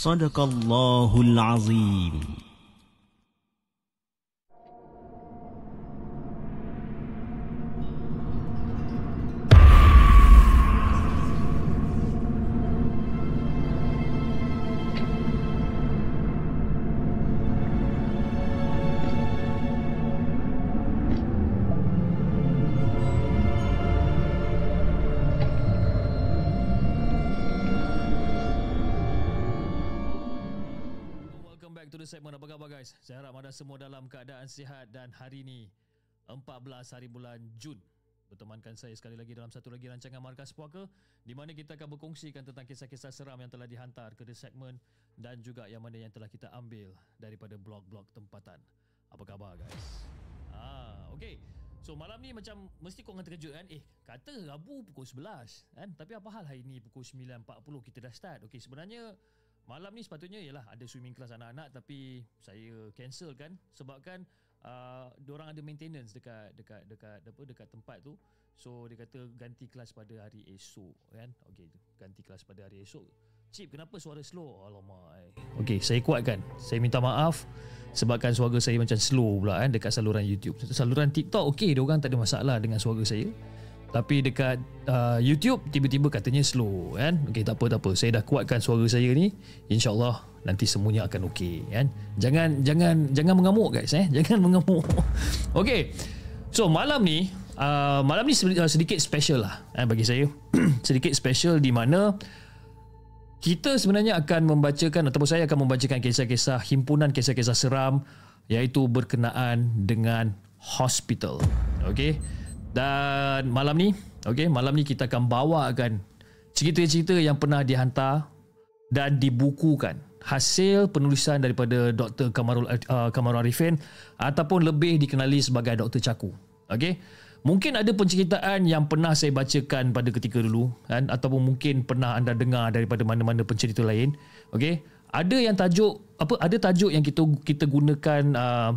Sadaqallahul Azim. Harap anda semua dalam keadaan sihat dan hari ini 14 hari bulan Jun Bertemankan saya sekali lagi dalam satu lagi rancangan Markas Puaka di mana kita akan berkongsikan tentang kisah-kisah seram yang telah dihantar ke the segment dan juga yang mana yang telah kita ambil daripada blog-blog tempatan. Apa khabar guys? Ah, okay. So malam ni macam mesti korang terkejut kan Eh kata Rabu pukul 11 kan Tapi apa hal hari ni pukul 9.40 kita dah start Okay sebenarnya Malam ni sepatutnya ialah ada swimming class anak-anak Tapi saya cancel kan Sebabkan uh, Diorang ada maintenance dekat dekat dekat apa dekat tempat tu. So dia kata ganti kelas pada hari esok kan? Okay ganti kelas pada hari esok. Cip kenapa suara slow? Alamak. Okay saya kuatkan. Saya minta maaf Sebabkan suara saya macam slow pula kan Dekat saluran YouTube. Saluran TikTok okay Diorang tak ada masalah dengan suara saya Tapi dekat uh, YouTube Tiba-tiba katanya slow kan? Okay tak apa tak apa. Saya dah kuatkan suara saya ni. InsyaAllah Nanti semuanya akan okay kan? Jangan Jangan Jangan mengamuk guys eh? Jangan mengamuk. Okay So malam ni uh, Malam ni uh, sedikit special lah eh, Bagi saya. Sedikit special di mana kita sebenarnya akan membacakan ataupun saya akan membacakan kisah-kisah himpunan kisah-kisah seram iaitu berkenaan dengan hospital. Okey. Dan malam ni, okey, malam ni kita akan bawakan cerita-cerita yang pernah dihantar dan dibukukan hasil penulisan daripada Dr. Kamarul uh, Kamarul Arifin ataupun lebih dikenali sebagai Dr. Caku. Okey. Mungkin ada penceritaan yang pernah saya bacakan pada ketika dulu kan ataupun mungkin pernah anda dengar daripada mana-mana pencerita lain. Okey. Ada yang tajuk apa ada tajuk yang kita kita gunakan uh,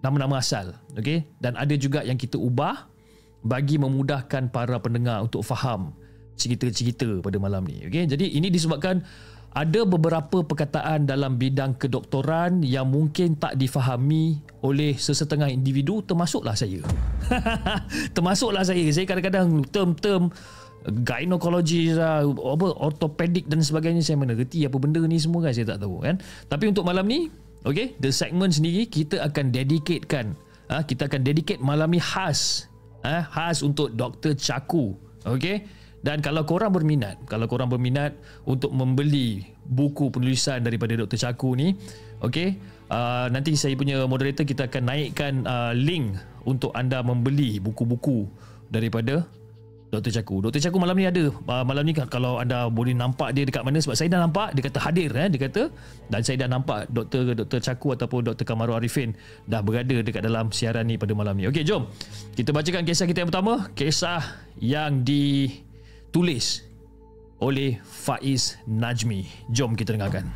nama-nama asal. Okey. Dan ada juga yang kita ubah bagi memudahkan para pendengar untuk faham cerita-cerita pada malam ni. Okey. Jadi ini disebabkan ada beberapa perkataan dalam bidang kedoktoran yang mungkin tak difahami oleh sesetengah individu termasuklah saya. termasuklah saya. Saya kadang-kadang term-term gynecology apa orthopedic dan sebagainya saya mana reti apa benda ni semua kan saya tak tahu kan. Tapi untuk malam ni, okay, the segment sendiri kita akan dedicatekan ha, kita akan dedicate malam ni khas ha, khas untuk Dr. Chaku. Okay. Dan kalau korang berminat, kalau korang berminat untuk membeli buku penulisan daripada Dr. Chaku ni, okey, uh, nanti saya punya moderator kita akan naikkan uh, link untuk anda membeli buku-buku daripada Dr. Chaku. Dr. Chaku malam ni ada. Uh, malam ni kalau anda boleh nampak dia dekat mana sebab saya dah nampak dia kata hadir eh dia kata dan saya dah nampak Dr. Dr. Chaku ataupun Dr. Kamarul Arifin dah berada dekat dalam siaran ni pada malam ni. Okey, jom. Kita bacakan kisah kita yang pertama, kisah yang di tulis oleh Faiz Najmi. Jom kita dengarkan.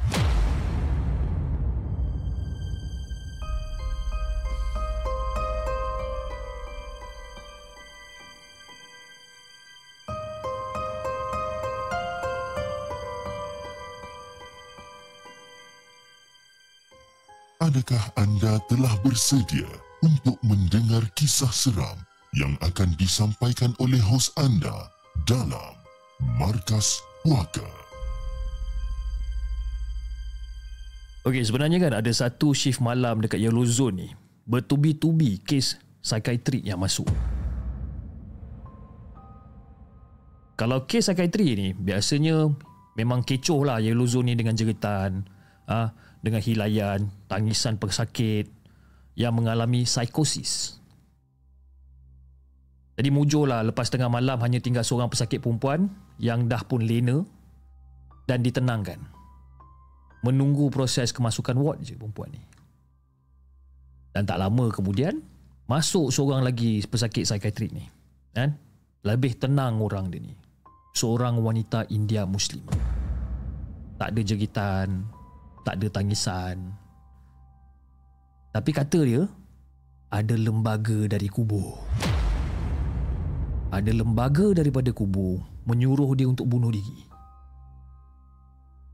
Adakah anda telah bersedia untuk mendengar kisah seram yang akan disampaikan oleh hos anda dalam Markas Puaka? Okey, sebenarnya kan ada satu shift malam dekat Yellow Zone ni. Bertubi-tubi kes psikiatrik yang masuk. Kalau kes psikiatri ni biasanya memang kecoh lah Yellow Zone ni dengan jeritan, ah, dengan hilayan, tangisan pesakit yang mengalami psikosis. Jadi mujur lah lepas tengah malam hanya tinggal seorang pesakit perempuan yang dah pun lena dan ditenangkan menunggu proses kemasukan ward je perempuan ni. Dan tak lama kemudian masuk seorang lagi pesakit psikiatrik ni. Kan? Lebih tenang orang dia ni. Seorang wanita India Muslim. Tak ada jeritan, tak ada tangisan. Tapi kata dia ada lembaga dari kubur. Ada lembaga daripada kubur menyuruh dia untuk bunuh diri.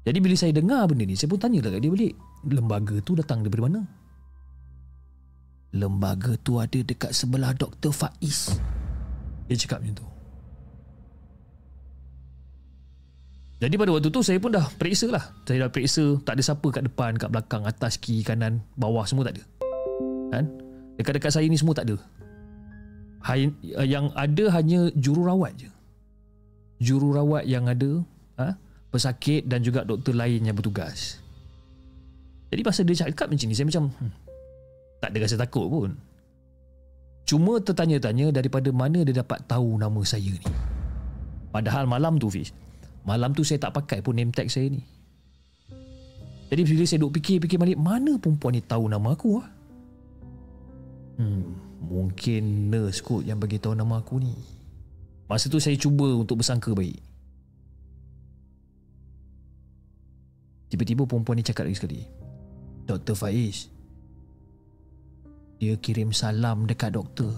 Jadi bila saya dengar benda ni, saya pun tanya lah kat dia balik. Lembaga tu datang daripada mana? Lembaga tu ada dekat sebelah Dr. Faiz. Dia cakap macam tu. Jadi pada waktu tu saya pun dah periksa lah. Saya dah periksa tak ada siapa kat depan, kat belakang, atas, kiri, kanan, bawah semua tak ada. Kan? Dekat-dekat saya ni semua tak ada. Yang ada hanya jururawat je. Jururawat yang ada ha? pesakit dan juga doktor lain yang bertugas. Jadi pasal dia cakap macam ni, saya macam hmm, tak ada rasa takut pun. Cuma tertanya-tanya daripada mana dia dapat tahu nama saya ni. Padahal malam tu Fish, malam tu saya tak pakai pun name tag saya ni. Jadi bila saya duk fikir-fikir balik, mana perempuan ni tahu nama aku ah? Hmm, mungkin nurse kot yang bagi tahu nama aku ni. Masa tu saya cuba untuk bersangka baik. Tiba-tiba perempuan ni cakap lagi sekali. Dr. Faiz. Dia kirim salam dekat doktor.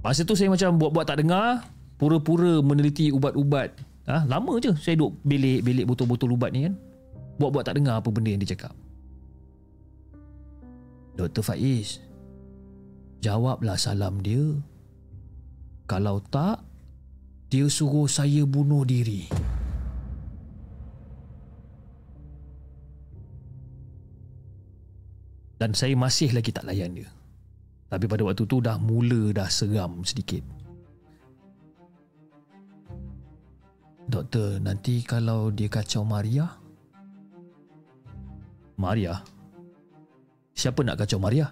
Masa tu saya macam buat-buat tak dengar. Pura-pura meneliti ubat-ubat. Ha, lama je saya duduk belik-belik botol-botol ubat ni kan. Buat-buat tak dengar apa benda yang dia cakap. Dr. Faiz. Jawablah salam dia. Kalau tak, dia suruh saya bunuh diri. Dan saya masih lagi tak layan dia. Tapi pada waktu tu dah mula dah seram sedikit. Doktor, nanti kalau dia kacau Maria? Maria? Siapa nak kacau Maria?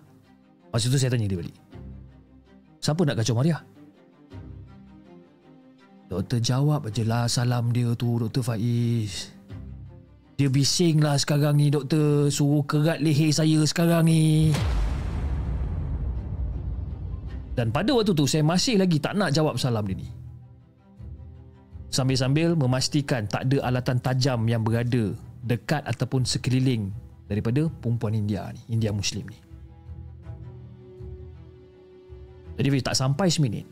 Masa tu saya tanya dia balik. Siapa nak kacau Maria? Doktor jawab je lah salam dia tu Doktor Faiz. Dia bising lah sekarang ni doktor Suruh kerat leher saya sekarang ni Dan pada waktu tu Saya masih lagi tak nak jawab salam dia ni Sambil-sambil memastikan Tak ada alatan tajam yang berada Dekat ataupun sekeliling Daripada perempuan India ni India Muslim ni Jadi tak sampai seminit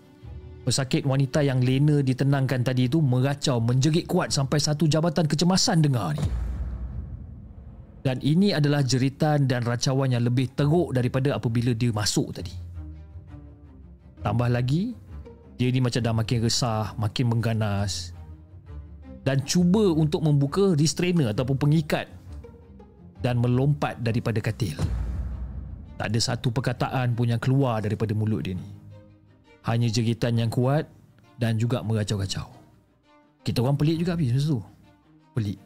Pesakit wanita yang lena ditenangkan tadi itu meracau menjerit kuat sampai satu jabatan kecemasan dengar ni. Dan ini adalah jeritan dan racauan yang lebih teruk daripada apabila dia masuk tadi. Tambah lagi, dia ni macam dah makin resah, makin mengganas. Dan cuba untuk membuka restrainer ataupun pengikat dan melompat daripada katil. Tak ada satu perkataan pun yang keluar daripada mulut dia ni. Hanya jeritan yang kuat dan juga meracau-racau. Kita orang pelik juga habis masa tu. Pelik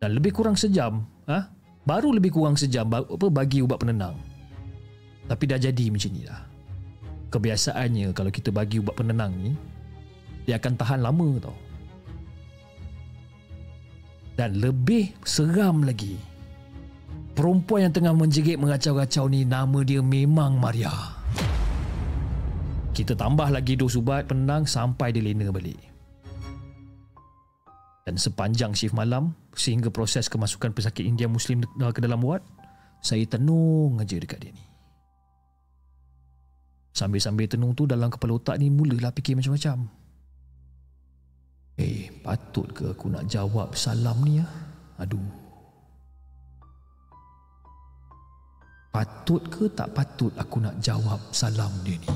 dan lebih kurang sejam ha? baru lebih kurang sejam apa bagi ubat penenang tapi dah jadi macam ni lah kebiasaannya kalau kita bagi ubat penenang ni dia akan tahan lama tau. Dan lebih seram lagi perempuan yang tengah menjerit mengacau-kacau ni nama dia memang Maria. Kita tambah lagi dos ubat penenang sampai dia lena balik. Dan sepanjang shift malam sehingga proses kemasukan pesakit India Muslim ke dalam ward, saya tenung aja dekat dia ni. Sambil-sambil tenung tu dalam kepala otak ni mulalah fikir macam-macam. Eh, patut ke aku nak jawab salam ni ya? Aduh. Patut ke tak patut aku nak jawab salam dia ni?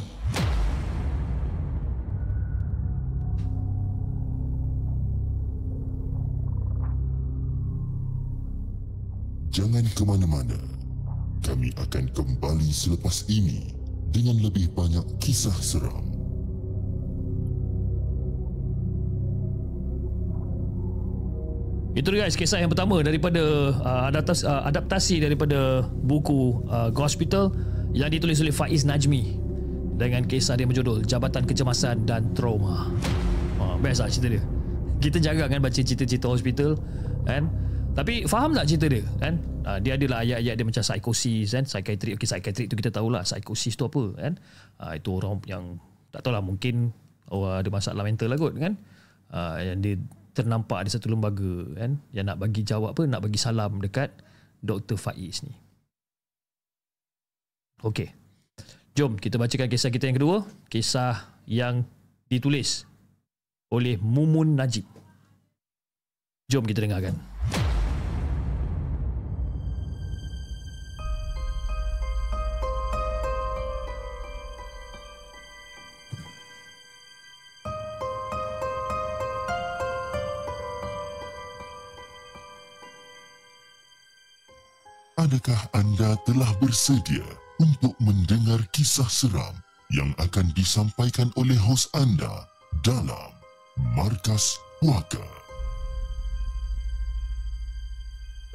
Jangan ke mana-mana. Kami akan kembali selepas ini dengan lebih banyak kisah seram. Itu guys kisah yang pertama daripada uh, adaptasi, uh, adaptasi daripada buku uh, Hospital yang ditulis oleh Faiz Najmi dengan kisah dia berjudul Jabatan Kecemasan dan Trauma. Oh, best lah cerita dia. Kita jarang kan baca cerita-cerita hospital kan. Tapi faham tak cerita dia kan? Uh, dia adalah ayat-ayat dia macam psikosis kan, psikiatrik. Okey, psikiatrik tu kita tahulah psikosis tu apa kan. Uh, itu orang yang tak tahulah mungkin oh, ada masalah mental lah kot kan. Uh, yang dia ternampak ada satu lembaga kan yang nak bagi jawab apa nak bagi salam dekat Dr. Faiz ni. Okey. Jom kita bacakan kisah kita yang kedua, kisah yang ditulis oleh Mumun Najib. Jom kita dengarkan. Adakah anda telah bersedia untuk mendengar kisah seram yang akan disampaikan oleh hos anda dalam Markas Puaka?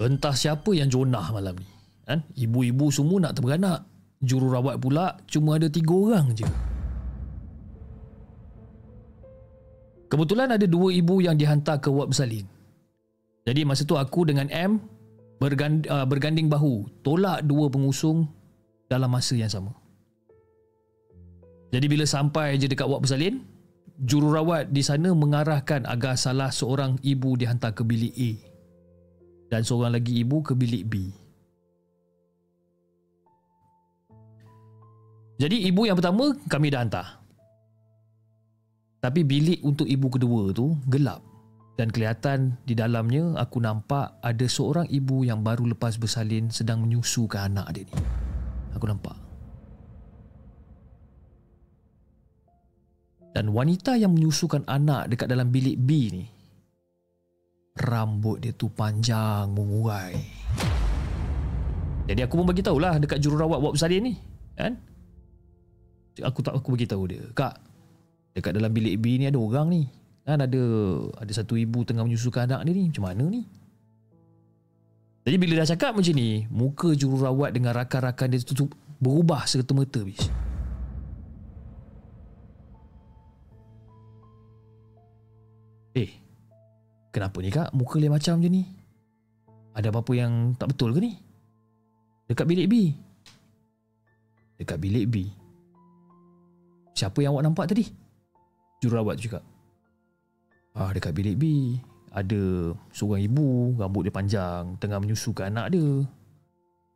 Entah siapa yang jonah malam ni. Kan? Ibu-ibu semua nak terberanak. Jururawat pula cuma ada tiga orang je. Kebetulan ada dua ibu yang dihantar ke ward bersalin. Jadi masa tu aku dengan M bergand, uh, berganding bahu tolak dua pengusung dalam masa yang sama. Jadi bila sampai je dekat wad bersalin, jururawat di sana mengarahkan agar salah seorang ibu dihantar ke bilik A dan seorang lagi ibu ke bilik B. Jadi ibu yang pertama kami dah hantar. Tapi bilik untuk ibu kedua tu gelap dan kelihatan di dalamnya aku nampak ada seorang ibu yang baru lepas bersalin sedang menyusukan anak dia ni. Aku nampak. Dan wanita yang menyusukan anak dekat dalam bilik B ni rambut dia tu panjang mengurai. Jadi aku pun bagi tahulah dekat jururawat buat bersalin ni, kan? Aku tak aku bagi tahu dia, "Kak, dekat dalam bilik B ni ada orang ni kan ada ada satu ibu tengah menyusukan anak dia ni. Macam mana ni? Jadi bila dah cakap macam ni muka jururawat dengan rakan-rakan dia tu berubah serta-merta bis. Eh kenapa ni kak? Muka dia macam je ni. Ada apa-apa yang tak betul ke ni? Dekat bilik B. Dekat bilik B. Siapa yang awak nampak tadi? Jururawat cakap Ah dekat bilik B ada seorang ibu rambut dia panjang tengah menyusukan anak dia.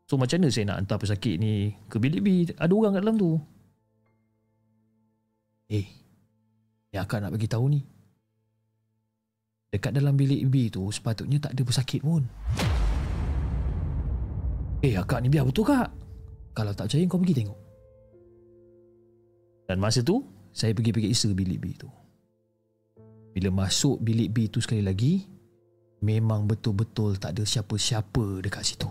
So macam mana saya nak hantar pesakit ni ke bilik B? Ada orang kat dalam tu. Eh, yang akak nak bagi tahu ni. Dekat dalam bilik B tu sepatutnya tak ada pesakit pun. Eh, akak ni biar betul kak. Kalau tak percaya kau pergi tengok. Dan masa tu, saya pergi pergi bilik B tu. Bila masuk bilik B tu sekali lagi Memang betul-betul tak ada siapa-siapa dekat situ.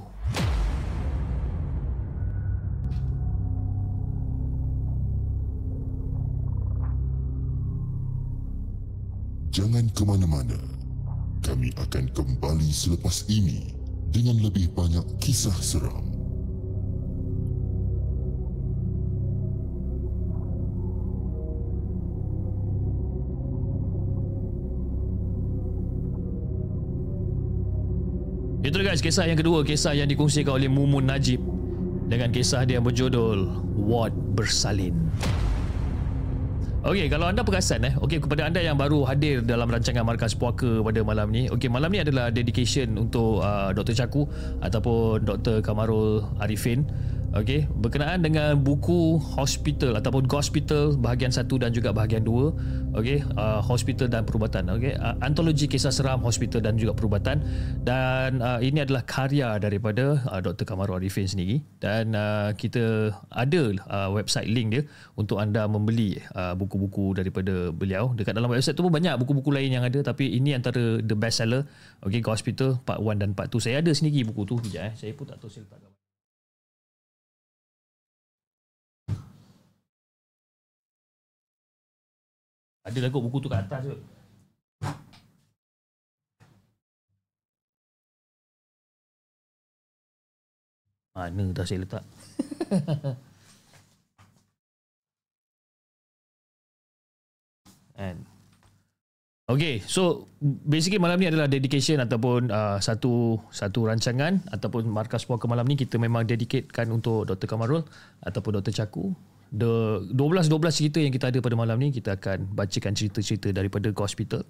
Jangan ke mana-mana. Kami akan kembali selepas ini Dengan lebih banyak kisah seram Itu guys kisah yang kedua Kisah yang dikongsikan oleh Mumun Najib Dengan kisah dia berjudul Ward Bersalin Okey, kalau anda perasan eh, okey kepada anda yang baru hadir dalam rancangan Markas Puaka pada malam ni. Okey, malam ni adalah dedication untuk uh, Dr. Chaku ataupun Dr. Kamarul Arifin Okey, berkenaan dengan buku hospital ataupun hospital bahagian 1 dan juga bahagian 2. Okey, uh, hospital dan perubatan. Okey, uh, antologi kisah seram hospital dan juga perubatan dan uh, ini adalah karya daripada uh, Dr. Kamaru Arifin sendiri dan uh, kita ada uh, website link dia untuk anda membeli uh, buku-buku daripada beliau. Dekat dalam website tu pun banyak buku-buku lain yang ada tapi ini antara the best seller. Okey, hospital part 1 dan part 2. Saya ada sendiri buku tu. Kejap eh. Saya pun tak tahu letak Ada kot buku tu kat atas kot. Mana dah saya letak? kan? Okay, so basically malam ni adalah dedication ataupun uh, satu satu rancangan ataupun markas puaka malam ni kita memang dedicatekan untuk Dr. Kamarul ataupun Dr. Chaku. The 12-12 cerita yang kita ada pada malam ni kita akan bacakan cerita-cerita daripada Hospital.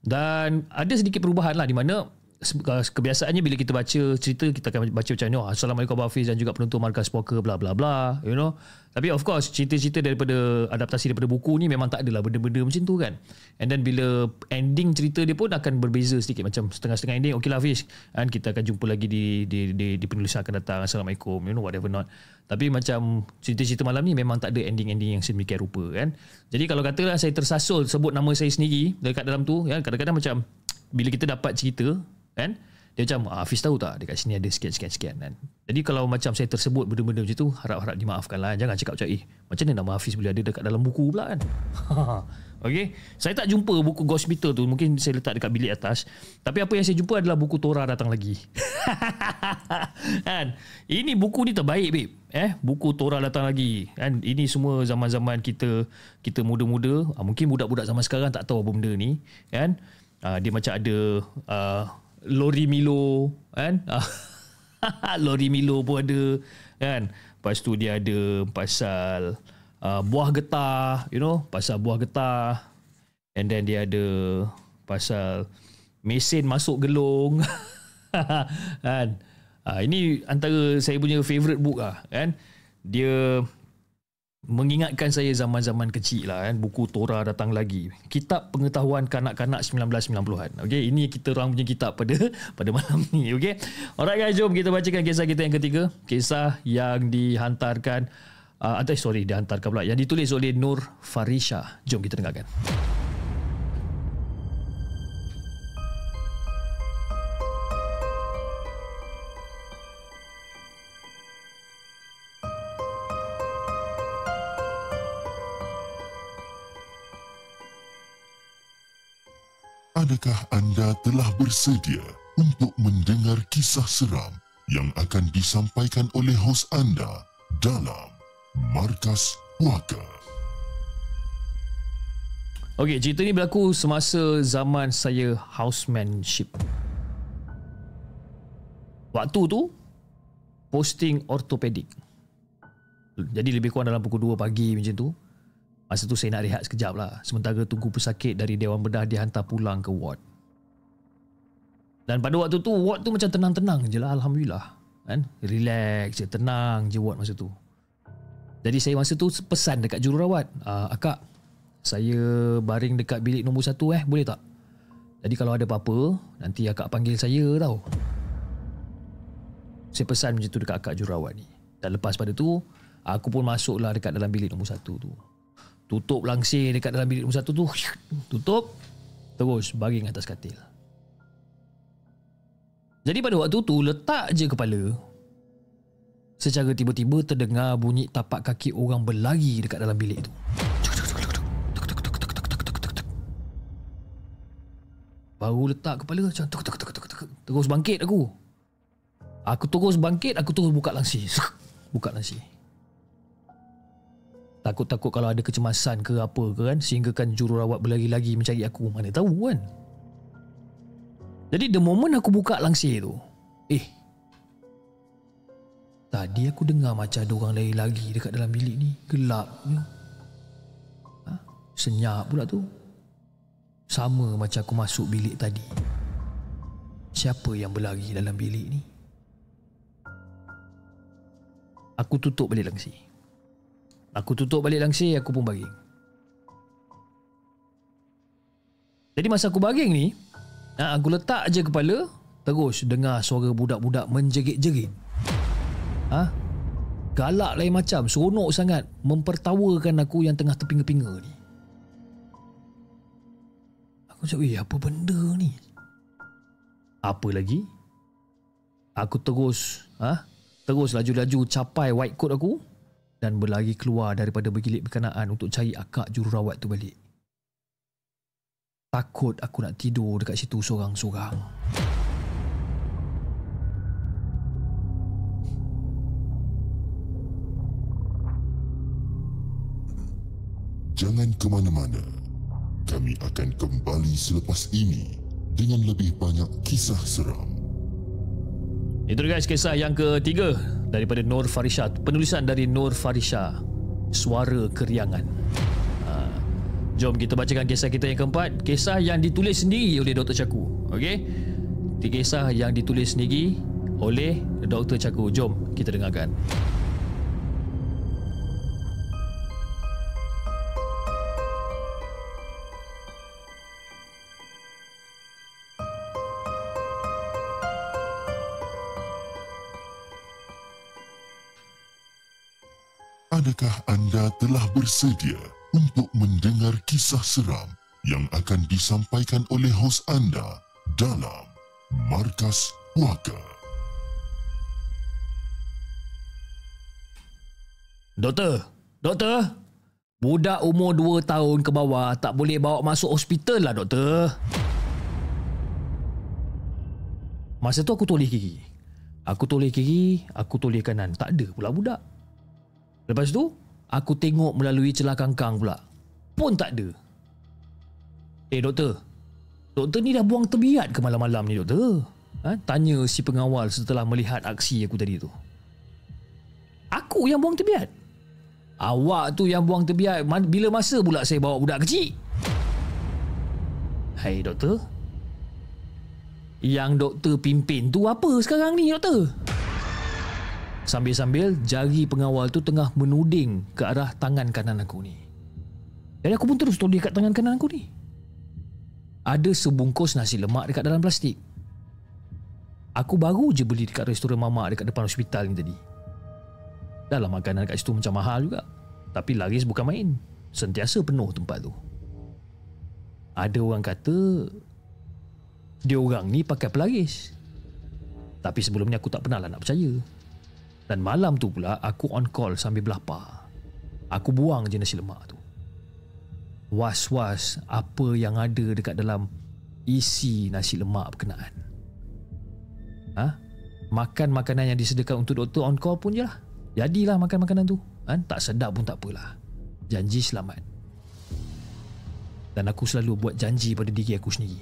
Dan ada sedikit perubahan lah di mana kebiasaannya bila kita baca cerita kita akan baca macam ni oh, Assalamualaikum Abang Hafiz dan juga penonton Markas Poker bla bla bla you know. Tapi of course cerita-cerita daripada adaptasi daripada buku ni memang tak adalah benda-benda macam tu kan. And then bila ending cerita dia pun akan berbeza sedikit macam setengah-setengah ending okey lah Hafiz kan kita akan jumpa lagi di di di, di penulisan akan datang Assalamualaikum you know whatever not. Tapi macam cerita-cerita malam ni memang tak ada ending-ending yang sedemikian rupa kan. Jadi kalau katalah saya tersasul sebut nama saya sendiri dekat dalam tu ya kadang-kadang macam bila kita dapat cerita kan dia macam ah, Hafiz tahu tak dekat sini ada sekian-sekian-sekian kan jadi kalau macam saya tersebut benda-benda macam tu harap-harap dimaafkan lah jangan cakap macam eh macam mana nama Hafiz boleh ada dekat dalam buku pula kan Okay. Saya tak jumpa buku Hospital tu. Mungkin saya letak dekat bilik atas. Tapi apa yang saya jumpa adalah buku Torah datang lagi. kan? Ini buku ni terbaik, babe. Eh, buku Torah datang lagi. Kan? Ini semua zaman-zaman kita kita muda-muda. Ah, mungkin budak-budak zaman sekarang tak tahu apa benda ni. Kan? Ah, dia macam ada uh, lori Milo kan? Lori Milo pun ada kan? Lepas tu dia ada pasal uh, buah getah you know? Pasal buah getah. And then dia ada pasal mesin masuk gelung. Kan? Uh, ini antara saya punya favourite book lah kan? Dia mengingatkan saya zaman-zaman kecil lah kan. Buku Torah datang lagi. Kitab pengetahuan kanak-kanak 1990-an okey ini kita orang punya kitab pada pada malam ni okey. Alright guys jom kita bacakan kisah kita yang ketiga. Kisah yang dihantarkan uh, atau sorry dihantarkan pula yang ditulis oleh Nur Farisha. Jom kita dengarkan Adakah anda telah bersedia untuk mendengar kisah seram yang akan disampaikan oleh hos anda dalam Markas Puaka? Okey, cerita ni berlaku semasa zaman saya housemanship. Waktu tu posting ortopedik. Jadi lebih kurang dalam pukul 2 pagi macam tu. Masa tu saya nak rehat sekejap lah. Sementara tunggu pesakit dari Dewan Bedah dihantar pulang ke ward. Dan pada waktu tu ward tu macam tenang-tenang je lah Alhamdulillah. Kan? Relax je, tenang je ward masa tu. Jadi saya masa tu pesan dekat jururawat uh, Akak, saya baring dekat bilik nombor satu eh, boleh tak? Jadi kalau ada apa-apa, nanti akak panggil saya tau. Saya pesan macam tu dekat akak jururawat ni. Dan lepas pada tu, aku pun masuklah dekat dalam bilik nombor satu tu tutup langsir dekat dalam bilik nombor satu tu tutup terus baring atas katil. Jadi pada waktu tu letak je kepala secara tiba-tiba terdengar bunyi tapak kaki orang berlari dekat dalam bilik tu. Baru letak kepala macam tuk, tuk, tuk, tuk, tuk. terus bangkit aku. Aku terus bangkit aku terus buka langsir. Buka langsir Takut-takut kalau ada kecemasan ke apa ke kan Sehingga kan jururawat berlari-lagi mencari aku. Mana tahu kan? Jadi the moment aku buka langsir tu Eh Tadi aku dengar macam ada orang lari lagi dekat dalam bilik ni. Gelap ha? Senyap pula tu. Sama macam aku masuk bilik tadi. Siapa yang berlari dalam bilik ni? Aku tutup balik langsir. Aku tutup balik langsir, aku pun baring. Jadi masa aku baring ni, ha, aku letak je kepala, terus dengar suara budak-budak menjerit-jerit. Ha? Galak lain macam, seronok sangat mempertawakan aku yang tengah terpinga-pinga ni. Aku cakap, eh apa benda ni? Apa lagi? Aku terus, ha? terus laju-laju capai white coat aku dan berlari keluar daripada bergilik berkenaan untuk cari akak jururawat tu balik. Takut aku nak tidur dekat situ seorang-seorang. Jangan ke mana-mana. Kami akan kembali selepas ini dengan lebih banyak kisah seram. Itu guys kisah yang ketiga daripada Nur Farisha. Penulisan dari Nur Farisha. Suara Keriangan. Jom kita bacakan kisah kita yang keempat Kisah yang ditulis sendiri oleh Dr. Chaku Okey Kisah yang ditulis sendiri oleh Dr. Chaku Jom kita dengarkan Adakah anda telah bersedia untuk mendengar kisah seram yang akan disampaikan oleh hos anda dalam Markas Puaka. Doktor, doktor. Budak umur 2 tahun ke bawah tak boleh bawa masuk hospital lah doktor. Masa tu aku toleh kiri. Aku toleh kiri, aku toleh kanan. Tak ada pula budak. Lepas tu, Aku tengok melalui celah kangkang pula. Pun tak ada. Eh doktor. Doktor ni dah buang tebiat ke malam-malam ni doktor? Ha? Tanya si pengawal setelah melihat aksi aku tadi tu. Aku yang buang tebiat? Awak tu yang buang tebiat. Bila masa pula saya bawa budak kecil? Hai doktor. Yang doktor pimpin tu apa sekarang ni doktor? Sambil-sambil jari pengawal tu tengah menuding ke arah tangan kanan aku ni. Jadi aku pun terus toleh kat tangan kanan aku ni. Ada sebungkus nasi lemak dekat dalam plastik. Aku baru je beli dekat restoran mamak dekat depan hospital ni tadi. Dalam makanan dekat situ macam mahal juga. Tapi laris bukan main. Sentiasa penuh tempat tu. Ada orang kata dia orang ni pakai pelaris. Tapi sebelum ni aku tak pernah lah nak percaya. Dan malam tu pula aku on call sambil berlapar. Aku buang je nasi lemak tu. Was-was apa yang ada dekat dalam isi nasi lemak berkenaan. Ha? Makan makanan yang disediakan untuk doktor on call pun je lah. Jadilah makan makanan tu. Ha? Tak sedap pun tak apalah. Janji selamat. Dan aku selalu buat janji pada diri aku sendiri.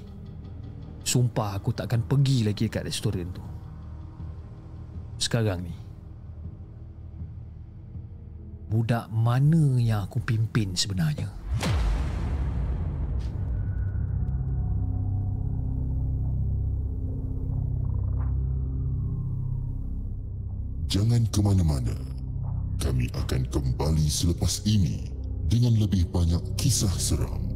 Sumpah aku takkan pergi lagi dekat restoran tu. Sekarang ni, budak mana yang aku pimpin sebenarnya. Jangan ke mana-mana. Kami akan kembali selepas ini dengan lebih banyak kisah seram.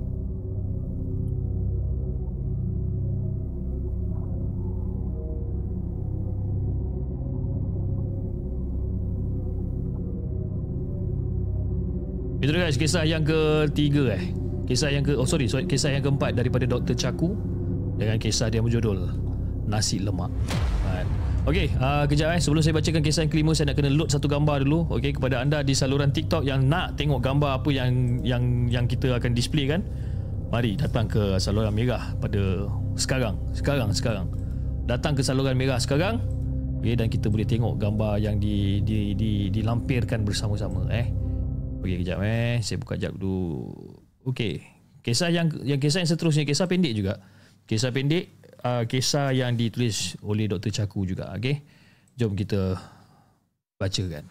Itu guys kisah yang ketiga eh. Kisah yang ke oh sorry, sorry kisah yang keempat daripada Dr. Chaku dengan kisah dia berjudul Nasi Lemak. Okey, uh, kejap eh sebelum saya bacakan kisah yang kelima saya nak kena load satu gambar dulu okey kepada anda di saluran TikTok yang nak tengok gambar apa yang yang yang kita akan display kan. Mari datang ke saluran merah pada sekarang, sekarang, sekarang. Datang ke saluran merah sekarang. Okay, dan kita boleh tengok gambar yang di, di, di, dilampirkan bersama-sama eh. Okey kejap eh. Saya buka jap dulu. Okey. Kisah yang yang kisah yang seterusnya kisah pendek juga. Kisah pendek uh, kisah yang ditulis oleh Dr. Chaku juga. Okey. Jom kita bacakan.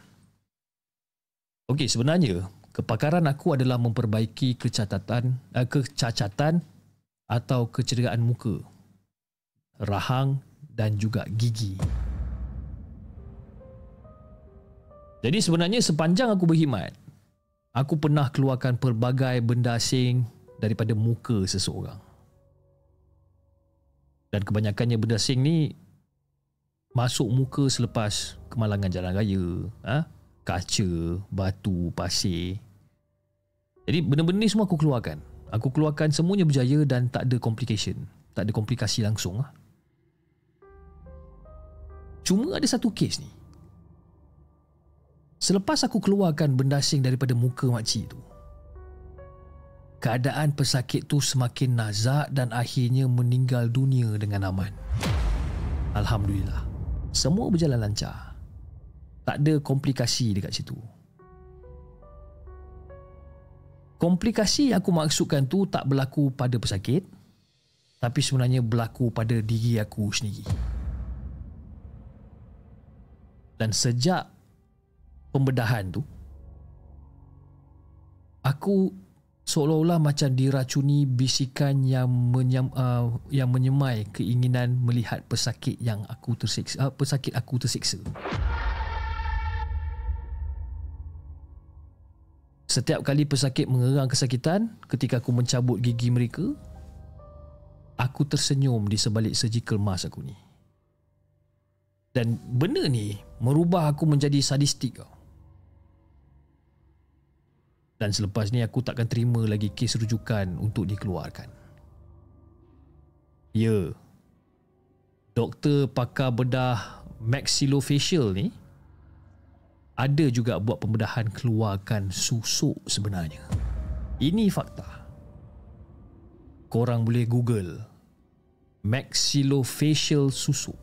Okey, sebenarnya kepakaran aku adalah memperbaiki kecacatan uh, kecacatan atau kecederaan muka, rahang dan juga gigi. Jadi sebenarnya sepanjang aku berkhidmat, aku pernah keluarkan pelbagai benda asing daripada muka seseorang. Dan kebanyakannya benda asing ni masuk muka selepas kemalangan jalan raya, ha? kaca, batu, pasir. Jadi benda-benda ni semua aku keluarkan. Aku keluarkan semuanya berjaya dan tak ada complication. Tak ada komplikasi langsung. lah. Cuma ada satu kes ni. Selepas aku keluarkan benda asing daripada muka makcik tu, keadaan pesakit tu semakin nazak dan akhirnya meninggal dunia dengan aman. Alhamdulillah. Semua berjalan lancar. Tak ada komplikasi dekat situ. Komplikasi yang aku maksudkan tu tak berlaku pada pesakit tapi sebenarnya berlaku pada diri aku sendiri. Dan sejak pembedahan tu aku seolah-olah macam diracuni bisikan yang menyam, uh, yang menyemai keinginan melihat pesakit yang aku tersiksa uh, pesakit aku tersiksa. Setiap kali pesakit mengerang kesakitan ketika aku mencabut gigi mereka, aku tersenyum di sebalik surgical mask aku ni. Dan benda ni merubah aku menjadi sadistik. Dan selepas ni aku takkan terima lagi kes rujukan untuk dikeluarkan. Ya. Doktor pakar bedah maxillofacial ni ada juga buat pembedahan keluarkan susuk sebenarnya. Ini fakta. Korang boleh Google maxillofacial susuk.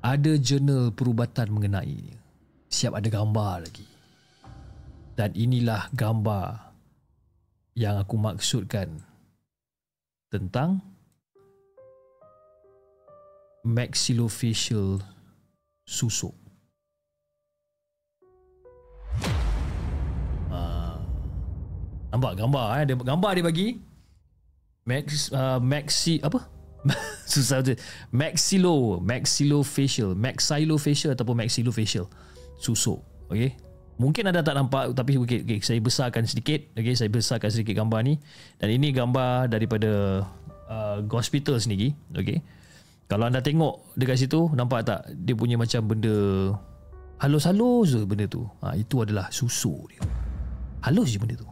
Ada jurnal perubatan mengenainya. Siap ada gambar lagi. Dan inilah gambar yang aku maksudkan tentang maxillofacial susuk. Nampak gambar eh? Dia gambar dia bagi. Max uh, maxi apa? Susah tu. Maxillo, maxillofacial, maxillofacial ataupun maxillofacial. Susuk. Okey. Mungkin anda tak nampak tapi okay, okay, saya besarkan sedikit. Okey, saya besarkan sedikit gambar ni. Dan ini gambar daripada uh, hospital sendiri. Okey. Kalau anda tengok dekat situ, nampak tak dia punya macam benda halus-halus je benda tu. Ha, itu adalah susuk dia. Halus je benda tu.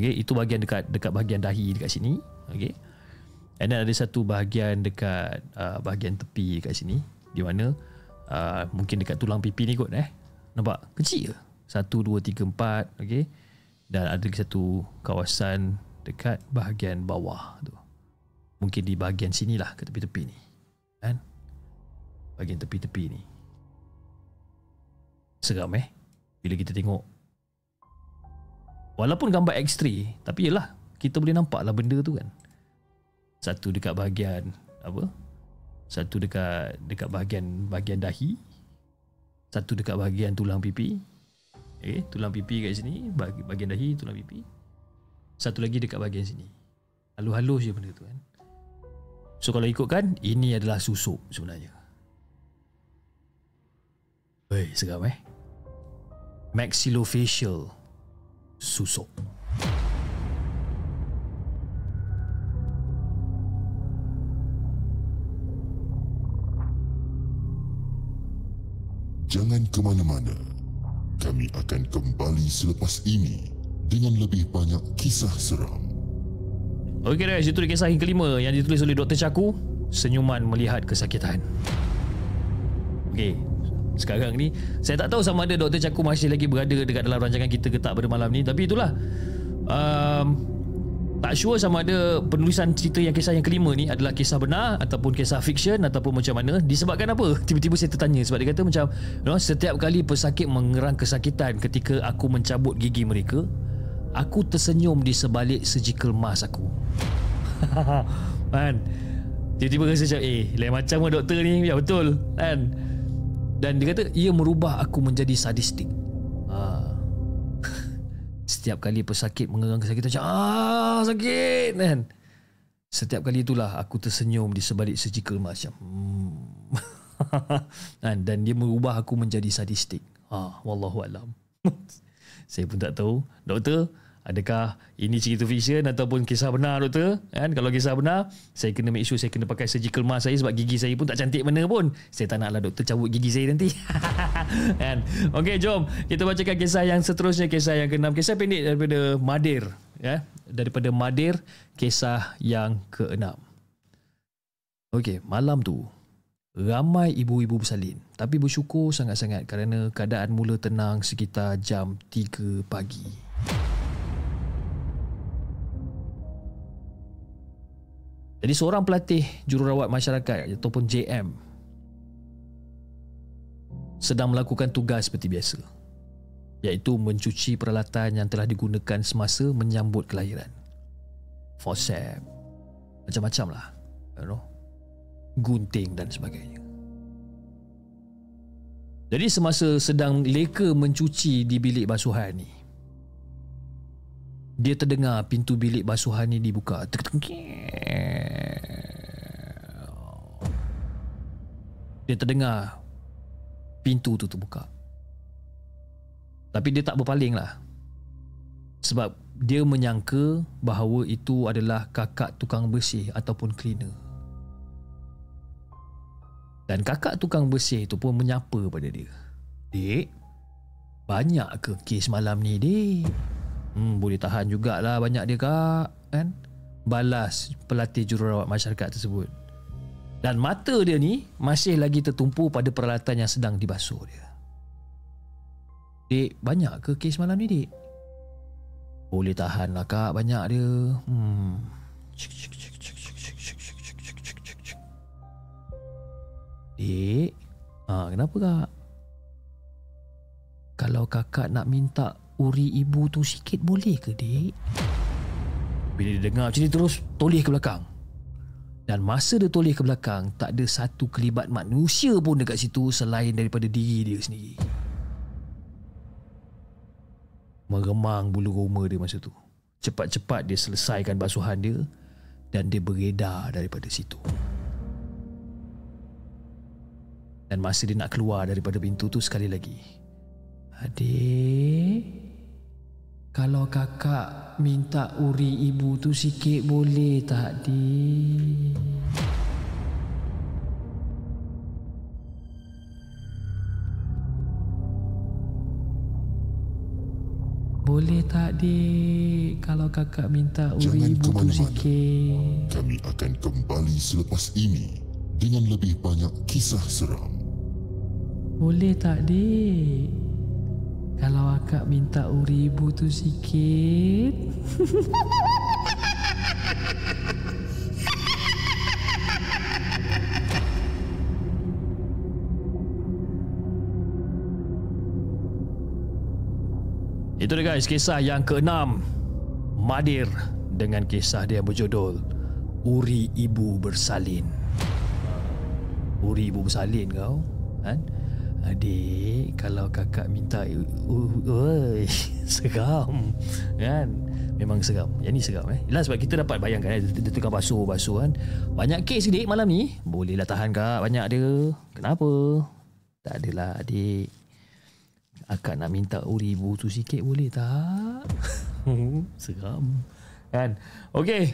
Okey, itu bahagian dekat dekat bahagian dahi dekat sini. Okey. And then ada satu bahagian dekat uh, bahagian tepi dekat sini di mana uh, mungkin dekat tulang pipi ni kot eh. Nampak? Kecil ke? Satu, dua, tiga, empat. Okey. Dan ada satu kawasan dekat bahagian bawah tu. Mungkin di bahagian sini lah ke tepi-tepi ni. Kan? Bahagian tepi-tepi ni. Seram eh. Bila kita tengok Walaupun gambar X-ray Tapi yelah Kita boleh nampak lah benda tu kan Satu dekat bahagian Apa Satu dekat Dekat bahagian Bahagian dahi Satu dekat bahagian tulang pipi Okay Tulang pipi kat sini Bahagian dahi Tulang pipi. Satu lagi dekat bahagian sini. Halus-halus je benda tu kan? So kalau ikutkan Ini adalah susuk sebenarnya. Hei seram eh? Maxillofacial susuk. Jangan ke mana-mana. Kami akan kembali selepas ini dengan lebih banyak kisah seram. Okey guys, itu kisah yang kelima yang ditulis oleh Dr. Chaku, Senyuman Melihat Kesakitan. Okey, sekarang ni saya tak tahu sama ada Dr. Caku masih lagi berada dekat dalam rancangan kita ke tak pada malam ni tapi itulah um, tak sure sama ada penulisan cerita yang kisah yang kelima ni adalah kisah benar ataupun kisah fiction ataupun macam mana. Disebabkan apa? Tiba-tiba saya tertanya sebab dia kata macam you know, setiap kali pesakit mengerang kesakitan ketika aku mencabut gigi mereka aku tersenyum di sebalik surgical mask aku. Kan? Tiba-tiba rasa macam eh lain macam pun doktor ni? Ya betul. Kan? Dan dia kata ia merubah aku menjadi sadistik. Ha. Setiap kali pesakit mengerang kesakitan macam ah sakit kan. Setiap kali itulah aku tersenyum di sebalik surgical macam. Hmm. dan dia merubah aku menjadi sadistik. Ha, wallahu alam. saya pun tak tahu. Doktor, adakah ini cerita fiction ataupun kisah benar doktor? Kan kalau kisah benar, saya kena make sure saya kena pakai surgical mask saya sebab gigi saya pun tak cantik mana pun. Saya tak naklah doktor cabut gigi saya nanti. kan? Okey, jom kita bacakan kisah yang seterusnya, kisah yang keenam. Kisah pendek daripada Madir, ya. Daripada Madir, kisah yang keenam. Okey, malam tu ramai ibu-ibu bersalin tapi bersyukur sangat-sangat kerana keadaan mula tenang sekitar jam 3 pagi. Jadi seorang pelatih jururawat masyarakat ataupun JM sedang melakukan tugas seperti biasa iaitu mencuci peralatan yang telah digunakan semasa menyambut kelahiran. Forceps, macam-macam lah. You know? gunting dan sebagainya. Jadi semasa sedang leka mencuci di bilik basuhan ni, dia terdengar pintu bilik basuhan ni dibuka. Dia terdengar pintu tu terbuka. Tapi dia tak berpaling lah. Sebab dia menyangka bahawa itu adalah kakak tukang bersih ataupun cleaner. Dan kakak tukang bersih tu pun menyapa pada dia. Dek, banyak ke kes malam ni, dek? Hmm, boleh tahan jugalah banyak dia, kak. Kan? Balas pelatih jururawat masyarakat tersebut. Dan mata dia ni masih lagi tertumpu pada peralatan yang sedang dibasuh dia. Dek, banyak ke kes malam ni, dek? Boleh tahan lah, kak. Banyak dia. Hmm. Dek, ha, kenapa kak? Kalau kakak nak minta uri ibu tu sikit boleh ke dek? Bila dia dengar macam ni terus toleh ke belakang. Dan masa dia toleh ke belakang, tak ada satu kelibat manusia pun dekat situ selain daripada diri dia sendiri. Meremang bulu roma dia masa tu. Cepat-cepat dia selesaikan basuhan dia dan dia beredar daripada situ. Dan masa dia nak keluar daripada pintu tu sekali lagi. Adik, kalau kakak minta uri ibu tu sikit boleh tak, dik? Boleh tak dik kalau kakak minta uri Jangan ibu tu sikit? Kami akan kembali selepas ini dengan lebih banyak kisah seram. Boleh tak dik? Kalau akak minta uri ibu tu sikit. Itu dia guys kisah yang keenam. Madir dengan kisah dia berjudul Uri Ibu Bersalin. Uri Ibu Bersalin kau kan? Adik, kalau kakak minta Oi, seram. Kan? Memang seram. Yang ni seram eh? Yelah sebab kita dapat bayangkan eh, Dia tukang basuh-basuh kan? Banyak kes dik malam ni. Bolehlah tahan kak. Banyak dia. Kenapa? Tak adalah adik. Akak nak minta uri tu sikit boleh tak? seram. Kan? Okay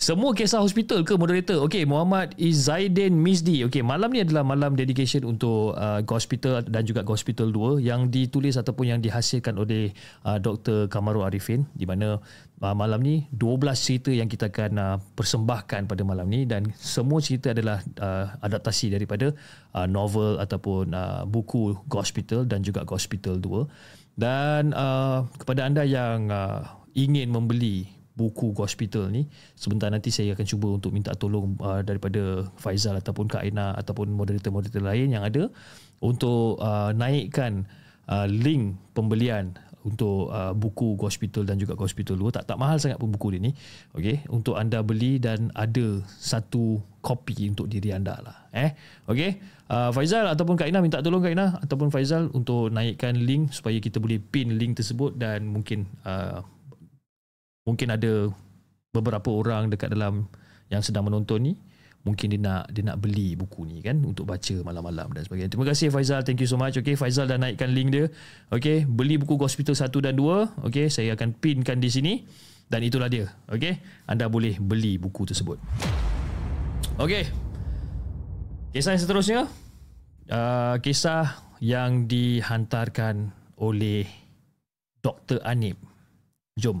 semua kisah hospital ke moderator? Okey, Muhammad Izzaidin Misdi. Okey, malam ni adalah malam dedication untuk uh, hospital dan juga hospital 2 yang ditulis ataupun yang dihasilkan oleh uh, Dr. Kamaru Arifin di mana uh, malam ni 12 cerita yang kita akan uh, persembahkan pada malam ni dan semua cerita adalah uh, adaptasi daripada uh, novel ataupun uh, buku hospital dan juga hospital 2. Dan uh, kepada anda yang uh, ingin membeli buku hospital ni sebentar nanti saya akan cuba untuk minta tolong uh, daripada Faizal ataupun Kak Aina ataupun moderator-moderator lain yang ada untuk uh, naikkan uh, link pembelian untuk uh, buku hospital dan juga hospital 2 tak tak mahal sangat pun buku dia ni. Okey untuk anda beli dan ada satu kopi untuk diri anda lah. Eh okey uh, Faizal ataupun Kak Ina minta tolong Kak Ina ataupun Faizal untuk naikkan link supaya kita boleh pin link tersebut dan mungkin uh, mungkin ada beberapa orang dekat dalam yang sedang menonton ni mungkin dia nak dia nak beli buku ni kan untuk baca malam-malam dan sebagainya. Terima kasih Faizal, thank you so much. Okay, Faizal dah naikkan link dia. Okay, beli buku Hospital 1 dan 2. Okay, saya akan pinkan di sini. Dan itulah dia. Okay, anda boleh beli buku tersebut. Okay, kisah yang seterusnya. Uh, kisah yang dihantarkan oleh Dr. Anip. Jom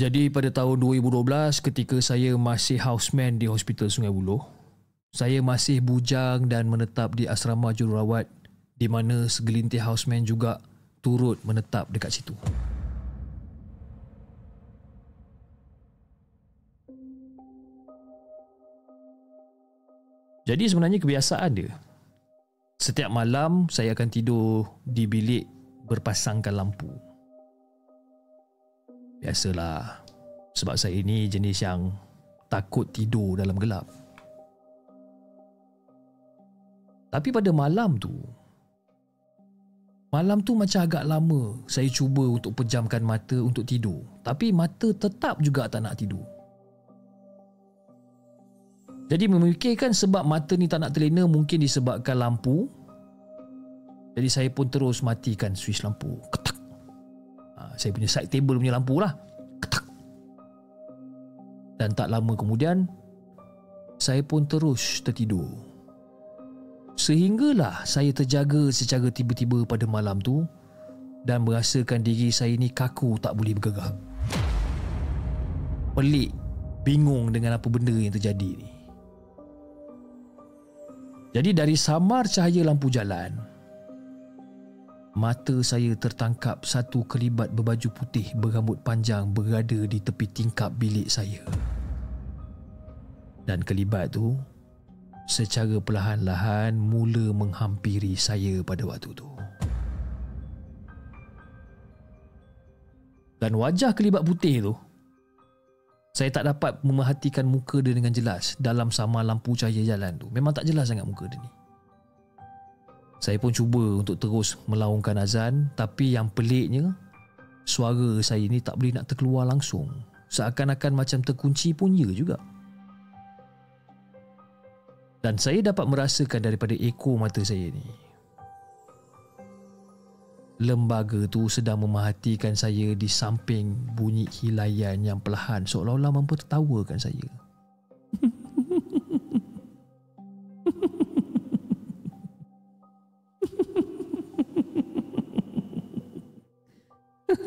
Jadi pada tahun 2012 ketika saya masih houseman di Hospital Sungai Buloh, saya masih bujang dan menetap di asrama jururawat di mana segelintir houseman juga turut menetap dekat situ. Jadi sebenarnya kebiasaan dia. Setiap malam saya akan tidur di bilik berpasangkan lampu. Biasalah. Sebab saya ini jenis yang takut tidur dalam gelap. Tapi pada malam tu, malam tu macam agak lama saya cuba untuk pejamkan mata untuk tidur. Tapi mata tetap juga tak nak tidur. Jadi memikirkan sebab mata ni tak nak terlena mungkin disebabkan lampu. Jadi saya pun terus matikan switch lampu. Ha, saya punya side table punya lampu lah. Ketak. Dan tak lama kemudian, saya pun terus tertidur. Sehinggalah saya terjaga secara tiba-tiba pada malam tu dan merasakan diri saya ni kaku tak boleh bergerak. Pelik, bingung dengan apa benda yang terjadi ni. Jadi dari samar cahaya lampu jalan, mata saya tertangkap satu kelibat berbaju putih berambut panjang berada di tepi tingkap bilik saya. Dan kelibat tu secara perlahan-lahan mula menghampiri saya pada waktu tu. Dan wajah kelibat putih tu saya tak dapat memerhatikan muka dia dengan jelas dalam sama lampu cahaya jalan tu. Memang tak jelas sangat muka dia ni. Saya pun cuba untuk terus melaungkan azan tapi yang peliknya suara saya ni tak boleh nak terkeluar langsung. Seakan-akan macam terkunci pun ya juga. Dan saya dapat merasakan daripada ekor mata saya ni lembaga tu sedang memerhatikan saya di samping bunyi hilayan yang perlahan seolah-olah mampu tertawakan saya.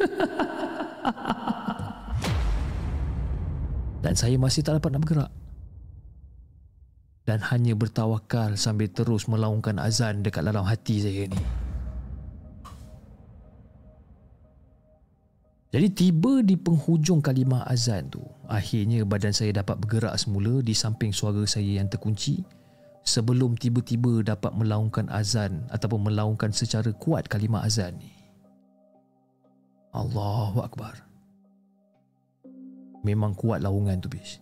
Dan saya masih tak dapat nak bergerak. Dan hanya bertawakal sambil terus melaungkan azan dekat dalam hati saya ni. Jadi tiba di penghujung kalimah azan tu, akhirnya badan saya dapat bergerak semula di samping suara saya yang terkunci sebelum tiba-tiba dapat melaungkan azan ataupun melaungkan secara kuat kalimah azan ni. Allahu Akbar. Memang kuat laungan tu bis.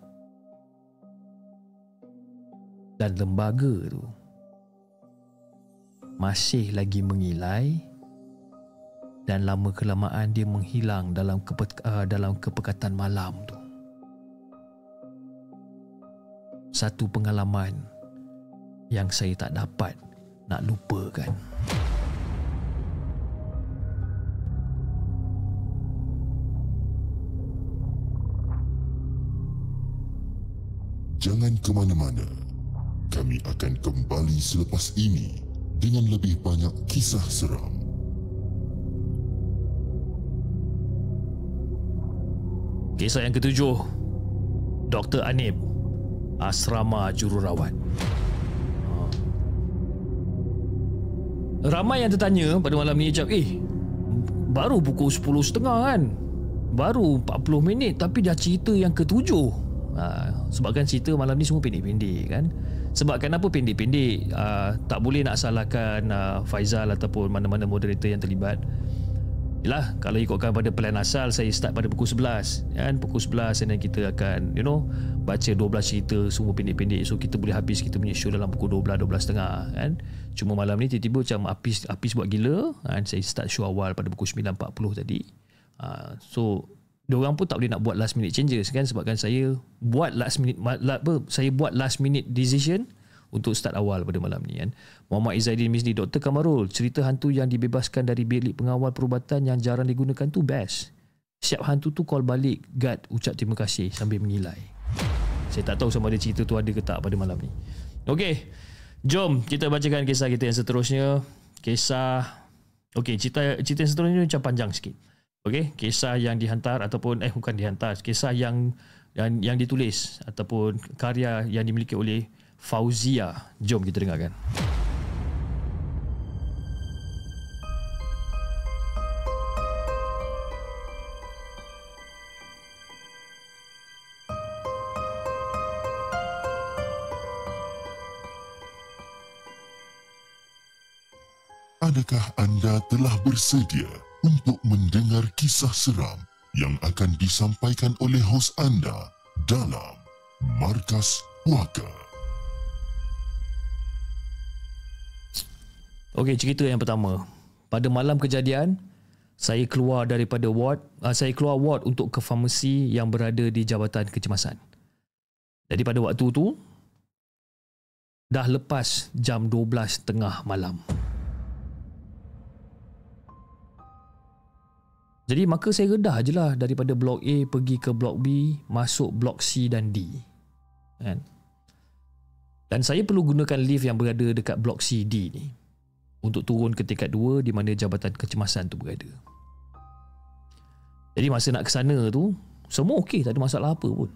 Dan lembaga tu masih lagi mengilai dan lama kelamaan dia menghilang dalam kepe- uh, dalam kepekatan malam tu. Satu pengalaman yang saya tak dapat nak lupakan. Jangan ke mana-mana. Kami akan kembali selepas ini dengan lebih banyak kisah seram. Kisah yang ketujuh Dr. Anib Asrama Jururawat ha. Ramai yang tertanya pada malam ni Cak, Eh Baru pukul 10.30 kan Baru 40 minit Tapi dah cerita yang ketujuh ha, sebabkan cerita malam ni semua pendek-pendek kan? Sebab kenapa pendek-pendek? Uh, tak boleh nak salahkan uh, Faizal ataupun mana-mana moderator yang terlibat. Yalah, kalau ikutkan pada plan asal saya start pada pukul 11 kan? Pukul 11 dan kita akan you know baca 12 cerita semua pendek-pendek. So kita boleh habis kita punya show dalam pukul 12 12.30 kan? Cuma malam ni tiba-tiba macam apis apis buat gila kan? Saya start show awal pada pukul 9.40 tadi. Uh, so orang pun tak boleh nak buat last minute changes kan sebabkan saya buat last minute apa saya buat last minute decision untuk start awal pada malam ni kan. Muhammad Izzaidin Misni Dr. Kamarul, cerita hantu yang dibebaskan dari bilik pengawal perubatan yang jarang digunakan tu best. Siap hantu tu call balik, guard ucap terima kasih sambil mengilai. Saya tak tahu sama ada cerita tu ada ke tak pada malam ni. Okey. Jom kita bacakan kisah kita yang seterusnya. Kisah Okey, cerita cerita yang seterusnya macam panjang sikit. Okey, kisah yang dihantar ataupun eh bukan dihantar, kisah yang yang yang ditulis ataupun karya yang dimiliki oleh Fauzia. Jom kita dengarkan. Adakah anda telah bersedia untuk mendengar kisah seram yang akan disampaikan oleh hos anda dalam Markas Puaka? Okey, cerita yang pertama. Pada malam kejadian, saya keluar daripada ward, uh, saya keluar ward untuk ke farmasi yang berada di Jabatan Kecemasan. Jadi pada waktu tu dah lepas jam 12 tengah malam. Jadi maka saya redah je lah daripada blok A pergi ke blok B, masuk blok C dan D. Kan? Dan saya perlu gunakan lift yang berada dekat blok C, D ni untuk turun ke tingkat 2 di mana jabatan kecemasan tu berada. Jadi masa nak ke sana tu, semua okey, tak ada masalah apa pun.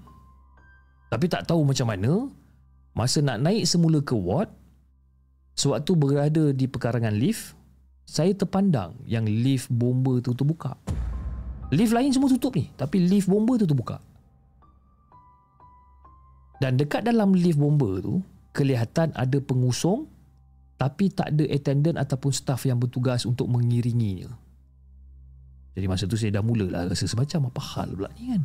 Tapi tak tahu macam mana, masa nak naik semula ke ward, sewaktu berada di pekarangan lift, saya terpandang yang lift bomba tu terbuka. Lift lain semua tutup ni, tapi lift bomba tu terbuka. Dan dekat dalam lift bomba tu, kelihatan ada pengusung tapi tak ada attendant ataupun staff yang bertugas untuk mengiringinya. Jadi masa tu saya dah mulalah rasa semacam apa hal pula ni kan.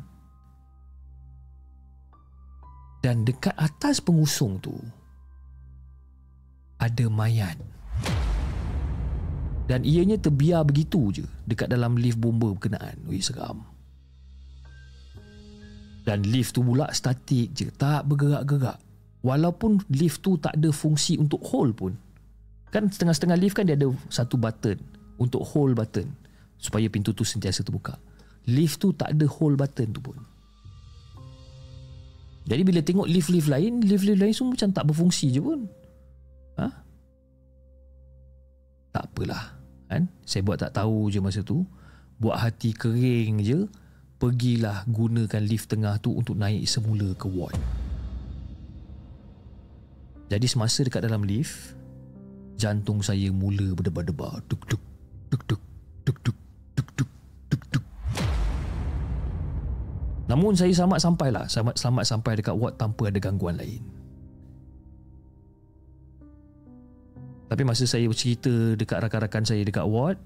Dan dekat atas pengusung tu ada mayat. Dan ianya terbiar begitu je dekat dalam lift bomba berkenaan. Ui seram. Dan lift tu pula statik je, tak bergerak-gerak. Walaupun lift tu tak ada fungsi untuk hold pun, Kan setengah-setengah lift kan dia ada satu button untuk hold button supaya pintu tu sentiasa terbuka. Lift tu tak ada hold button tu pun. Jadi bila tengok lift-lift lain, lift-lift lain semua macam tak berfungsi je pun. Ha? Tak apalah. Kan? Saya buat tak tahu je masa tu. Buat hati kering je. Pergilah gunakan lift tengah tu untuk naik semula ke ward. Jadi semasa dekat dalam lift, jantung saya mula berdebar-debar duk duk duk duk duk duk duk duk duk duk namun saya selamat sampailah selamat selamat sampai dekat ward tanpa ada gangguan lain tapi masa saya bercerita dekat rakan-rakan saya dekat ward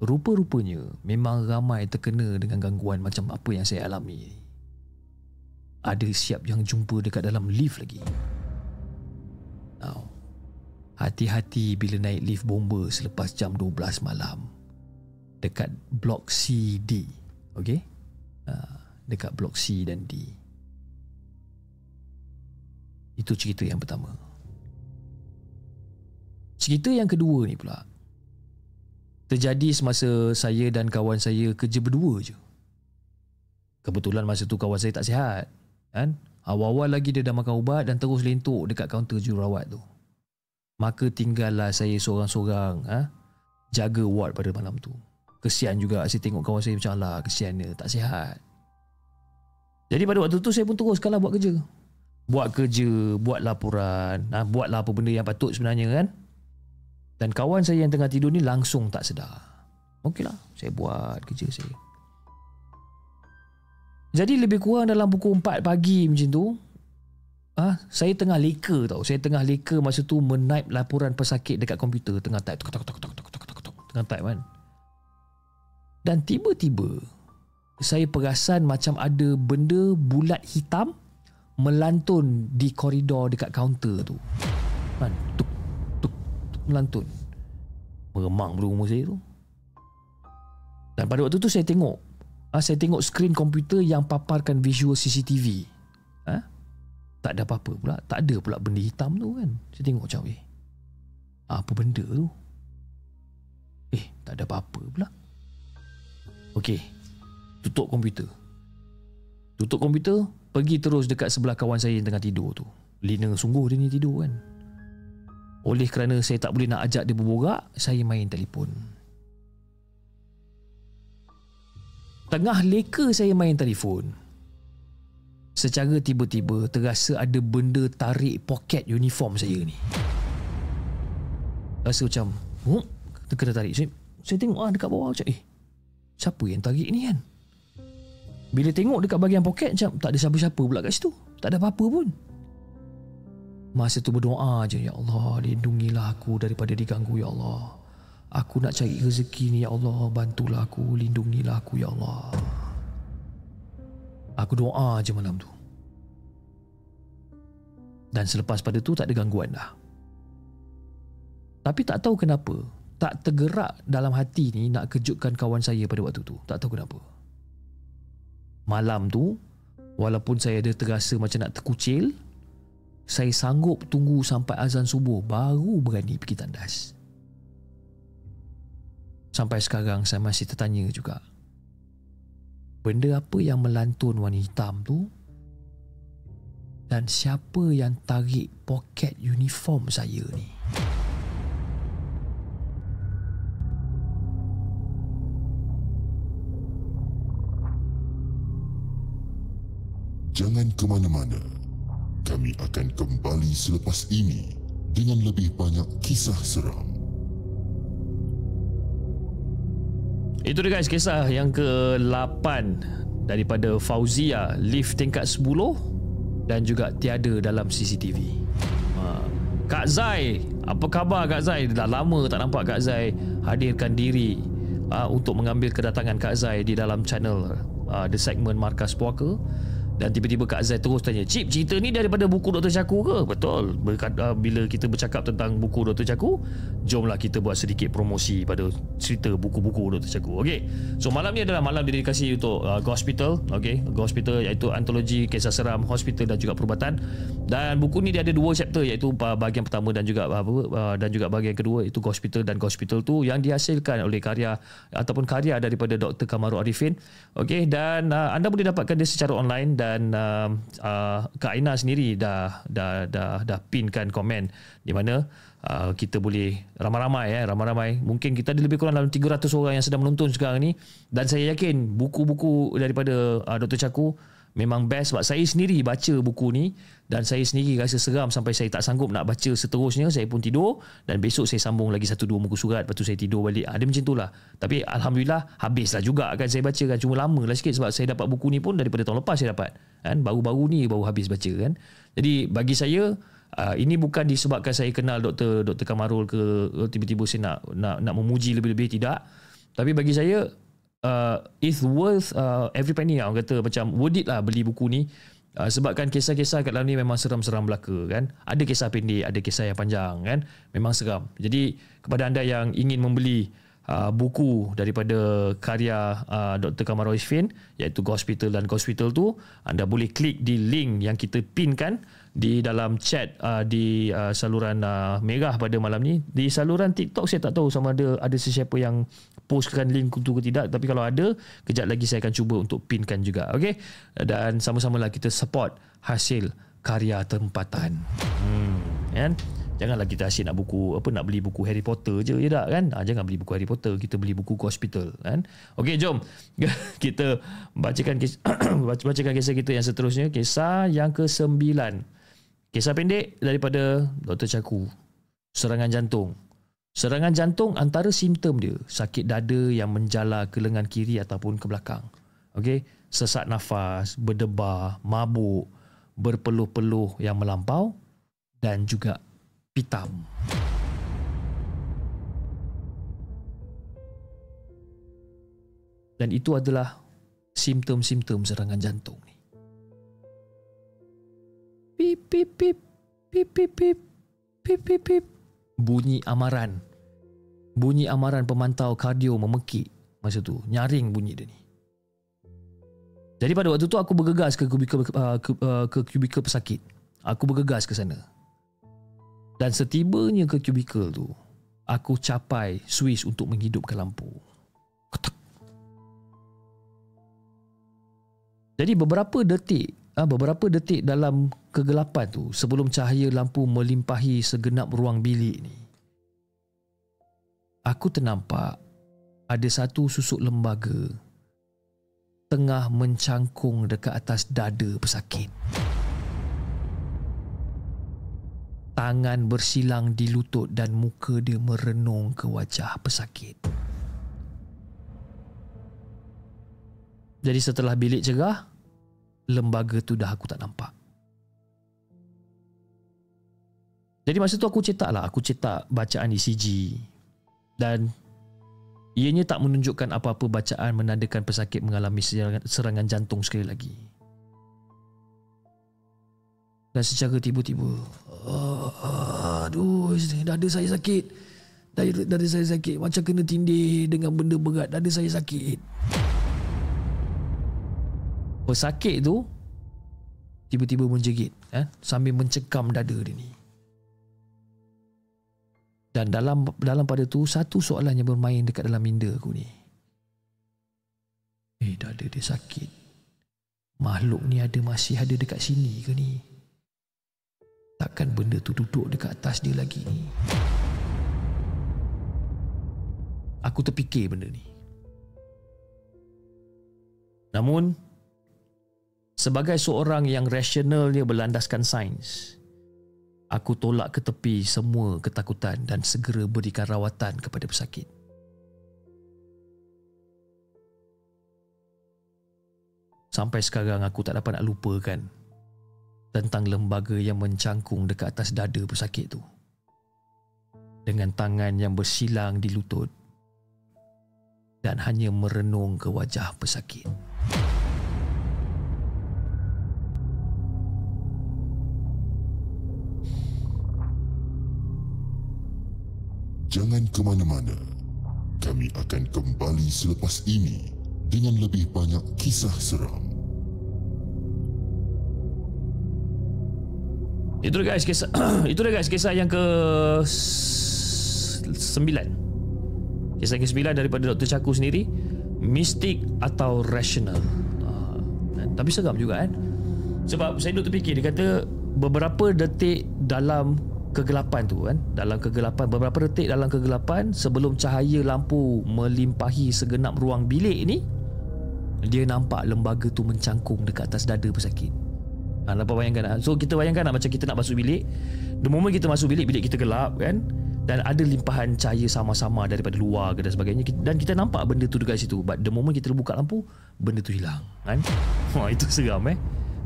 rupa-rupanya memang ramai terkena dengan gangguan macam apa yang saya alami ada siap yang jumpa dekat dalam lift lagi Now, Hati-hati bila naik lift bomba selepas jam 12 malam. Dekat blok C, D. Okey? Ha, dekat blok C dan D. Itu cerita yang pertama. Cerita yang kedua ni pula. Terjadi semasa saya dan kawan saya kerja berdua je. Kebetulan masa tu kawan saya tak sihat. Kan? Awal-awal lagi dia dah makan ubat dan terus lentuk dekat kaunter jururawat tu maka tinggallah saya seorang-seorang ha? jaga ward pada malam tu. Kesian juga saya tengok kawan saya macam lah, kesian dia, tak sihat. Jadi pada waktu tu saya pun teruskanlah buat kerja. Buat kerja, buat laporan, ha? buatlah apa benda yang patut sebenarnya kan. Dan kawan saya yang tengah tidur ni langsung tak sedar. Okeylah, saya buat kerja saya. Jadi lebih kurang dalam pukul 4 pagi macam tu, ah ha, saya tengah leka tau. Saya tengah leka masa tu menaip laporan pesakit dekat komputer. Tengah type, tuk, tuk, tuk, tuk, tuk, tuk, tuk, tuk, tengah type kan. Dan tiba-tiba, saya perasan macam ada benda bulat hitam melantun di koridor dekat kaunter tu. Kan, tuk, melantun. Meremang bulu rumah saya tu. Dan pada waktu tu saya tengok ah, saya tengok skrin komputer yang paparkan visual CCTV. Ha? Tak ada apa-apa pula. Tak ada pula benda hitam tu kan. Saya tengok macam eh. Apa benda tu? Eh, tak ada apa-apa pula. Okey. Tutup komputer. Tutup komputer, pergi terus dekat sebelah kawan saya yang tengah tidur tu. Lina sungguh dia ni tidur kan. Oleh kerana saya tak boleh nak ajak dia berborak, saya main telefon. Tengah leka saya main telefon. Secara tiba-tiba terasa ada benda tarik poket uniform saya ni. Rasa macam, oh, kena tarik. Saya, saya tengok ah dekat bawah macam, eh, siapa yang tarik ni kan? Bila tengok dekat bahagian poket macam tak ada siapa-siapa pula kat situ. Tak ada apa-apa pun. Masa tu berdoa je, Ya Allah, lindungilah aku daripada diganggu, Ya Allah. Aku nak cari rezeki ni ya Allah. Bantulah aku Lindungilah aku ya Allah. Aku doa je malam tu. Dan selepas pada tu Tak ada gangguan dah. Tapi tak tahu kenapa Tak tergerak dalam hati ni Nak kejutkan kawan saya pada waktu tu. Tak tahu kenapa. Malam tu Walaupun saya ada terasa macam nak terkucil Saya sanggup tunggu sampai azan subuh Baru berani pergi tandas Sampai sekarang saya masih tertanya juga. Benda apa yang melantun warna hitam tu? Dan siapa yang tarik poket uniform saya ni? Jangan ke mana-mana. Kami akan kembali selepas ini dengan lebih banyak kisah seram. Itu dia guys kisah yang ke-8 daripada Fauzia lift tingkat 10 dan juga tiada dalam CCTV. Ha. Kak Zai, apa khabar Kak Zai? Dah lama tak nampak Kak Zai hadirkan diri uh, untuk mengambil kedatangan Kak Zai di dalam channel uh, The Segment Markas Puaka. Dan tiba-tiba Kak Zai terus tanya Cip cerita ni daripada buku Dr. Caku ke? Betul uh, Bila kita bercakap tentang buku Dr. Caku Jomlah kita buat sedikit promosi pada cerita buku-buku Dr. Caku Okay So malam ni adalah malam dedikasi untuk uh, Hospital Okay Hospital iaitu antologi kisah seram hospital dan juga perubatan Dan buku ni dia ada dua chapter iaitu uh, bahagian pertama dan juga uh, uh, dan juga bahagian kedua iaitu Hospital dan Hospital tu yang dihasilkan oleh karya ataupun karya daripada Dr. Kamaru Arifin Okay dan uh, anda boleh dapatkan dia secara online dan dan uh, uh, Kak Aina sendiri dah dah dah dah pinkan komen di mana uh, kita boleh ramai-ramai eh ramai-ramai mungkin kita ada lebih kurang dalam 300 orang yang sedang menonton sekarang ni dan saya yakin buku-buku daripada uh, Dr. Chaku memang best. Sebab saya sendiri baca buku ni dan saya sendiri rasa seram sampai saya tak sanggup nak baca seterusnya. Saya pun tidur dan besok saya sambung lagi satu dua muka surat. Lepas tu saya tidur balik. Ada ah, macam itulah tapi Alhamdulillah habislah juga kan saya baca kan. Cuma lama lah sikit sebab saya dapat buku ni pun daripada tahun lepas saya dapat. Kan? Baru-baru ni baru habis baca kan. Jadi bagi saya Uh, ini bukan disebabkan saya kenal Dr. Dr. Kamarul ke tiba-tiba saya nak nak nak memuji lebih-lebih. Tidak. Tapi bagi saya uh, it's worth uh, every penny lah orang kata macam worth it lah beli buku ni. Uh, sebabkan kisah-kisah kat dalam ni memang seram-seram belaka kan? Ada kisah pendek ada kisah yang panjang kan? Memang seram. Jadi kepada anda yang ingin membeli Uh, buku daripada karya uh, Dr. Kamar Isfin iaitu Hospital dan Hospital tu anda boleh klik di link yang kita pinkan di dalam chat uh, di uh, saluran uh, merah pada malam ni. Di saluran TikTok saya tak tahu sama ada ada sesiapa yang postkan link itu ke tidak tapi kalau ada kejap lagi saya akan cuba untuk pinkan juga okey? Dan sama-samalah kita support hasil karya tempatan. Hmm. Kan? Janganlah kita asyik nak buku apa nak beli buku Harry Potter je ya tak kan? Ha, jangan beli buku Harry Potter kita beli buku hospital kan? Okey jom. Kita bacakan kisah bacakan kisah kita yang seterusnya. Kisah yang ke-9 Kisah pendek daripada Dr. Caku. Serangan jantung. Serangan jantung antara simptom dia sakit dada yang menjala ke lengan kiri ataupun ke belakang. Okey, sesak nafas, berdebar, mabuk, berpeluh-peluh yang melampau dan juga pitam. Dan itu adalah simptom-simptom serangan jantung ni. Pip pip pip pip pip pip pip pip pip bunyi amaran. Bunyi amaran pemantau kardio memekik masa tu. Nyaring bunyi dia ni. Jadi pada waktu tu aku bergegas ke kubikel uh, ke, uh, ke kubikel pesakit. Aku bergegas ke sana. Dan setibanya ke kubikel tu, aku capai switch untuk menghidupkan lampu. Jadi beberapa detik, ah, beberapa detik dalam kegelapan tu sebelum cahaya lampu melimpahi segenap ruang bilik ni. Aku ternampak ada satu susuk lembaga tengah mencangkung dekat atas dada pesakit. Tangan bersilang di lutut dan muka dia merenung ke wajah pesakit. Jadi setelah bilik cerah, lembaga tu dah aku tak nampak. Jadi masa tu aku cetak lah, aku cetak bacaan ECG dan Ianya tak menunjukkan apa-apa bacaan menandakan pesakit mengalami serangan, jantung sekali lagi. Dan secara tiba-tiba, aduh, dada saya sakit. Dada, dada saya sakit. Macam kena tindih dengan benda berat. Dada saya sakit. Pesakit tu, tiba-tiba menjegit. Eh, sambil mencekam dada dia ni. Dan dalam dalam pada tu satu soalan yang bermain dekat dalam minda aku ni. Eh, dada dia sakit. Makhluk ni ada masih ada dekat sini ke ni? Takkan benda tu duduk dekat atas dia lagi ni? Aku terfikir benda ni. Namun, sebagai seorang yang rasionalnya berlandaskan sains, Aku tolak ke tepi semua ketakutan dan segera berikan rawatan kepada pesakit. Sampai sekarang aku tak dapat nak lupakan tentang lembaga yang mencangkung dekat atas dada pesakit tu. Dengan tangan yang bersilang di lutut dan hanya merenung ke wajah pesakit. Jangan ke mana-mana. Kami akan kembali selepas ini dengan lebih banyak kisah seram. Itu dia guys kisah itu dia guys kisah yang ke sembilan. Kisah ke sembilan daripada Dr. Chaku sendiri, mistik atau rational. Uh, tapi seram juga kan. Sebab saya duduk terfikir dia kata beberapa detik dalam kegelapan tu kan dalam kegelapan beberapa detik dalam kegelapan sebelum cahaya lampu melimpahi segenap ruang bilik ni dia nampak lembaga tu mencangkung dekat atas dada pesakit. Ha, dapat bayangkan tak? so kita bayangkan tak macam kita nak masuk bilik the moment kita masuk bilik bilik kita gelap kan dan ada limpahan cahaya sama-sama daripada luar ke dan sebagainya dan kita nampak benda tu dekat situ but the moment kita buka lampu benda tu hilang kan? Wah itu seram eh?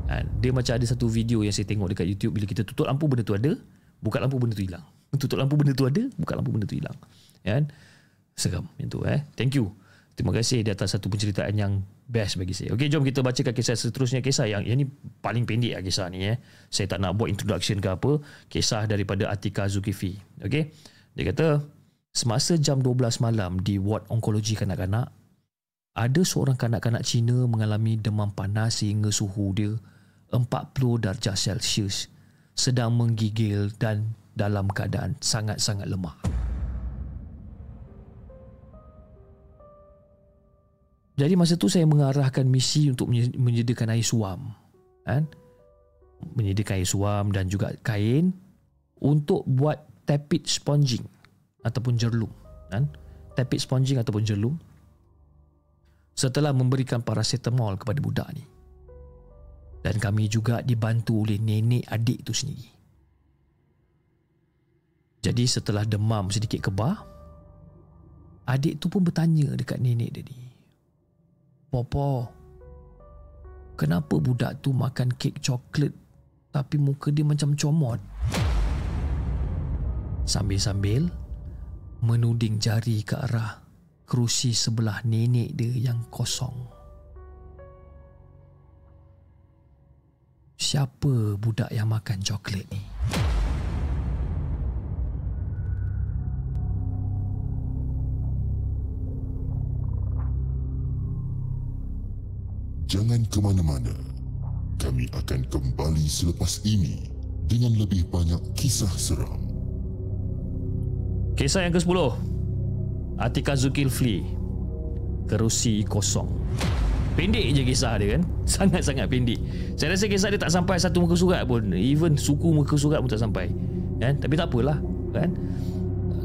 Ha, dia macam ada satu video yang saya tengok dekat YouTube bila kita tutup lampu benda tu ada buka lampu benda tu hilang. Tutup lampu benda tu ada buka lampu benda tu hilang. Kan? Seram yang tu eh. Thank you. Terima kasih di atas satu penceritaan yang best bagi saya. Okey jom kita bacakan kisah seterusnya. Kisah yang yang ni paling pendek lah kisah ni eh. Saya tak nak buat introduction ke apa. Kisah daripada Atika Zulkifli. Okey? Dia kata semasa jam 12 malam di ward onkologi kanak-kanak ada seorang kanak-kanak Cina mengalami demam panas sehingga suhu dia 40 darjah Celsius sedang menggigil dan dalam keadaan sangat-sangat lemah. Jadi masa tu saya mengarahkan misi untuk menyediakan air suam. Kan? Menyediakan air suam dan juga kain untuk buat tepit sponging ataupun jerlum. Kan? Tepit sponging ataupun jerlum. Setelah memberikan paracetamol kepada budak ni dan kami juga dibantu oleh nenek adik itu sendiri. Jadi setelah demam sedikit kebah, adik tu pun bertanya dekat nenek dia ni. Popo, Kenapa budak tu makan kek coklat tapi muka dia macam comot? Sambil-sambil menuding jari ke arah kerusi sebelah nenek dia yang kosong. Siapa budak yang makan coklat ni? Jangan ke mana-mana. Kami akan kembali selepas ini dengan lebih banyak kisah seram. Kisah yang ke-10 Atika Zulkifli Kerusi kosong Pendek je kisah dia kan Sangat-sangat pendek. Saya rasa kisah dia tak sampai satu muka surat pun. Even suku muka surat pun tak sampai. Kan? Tapi tak apalah kan?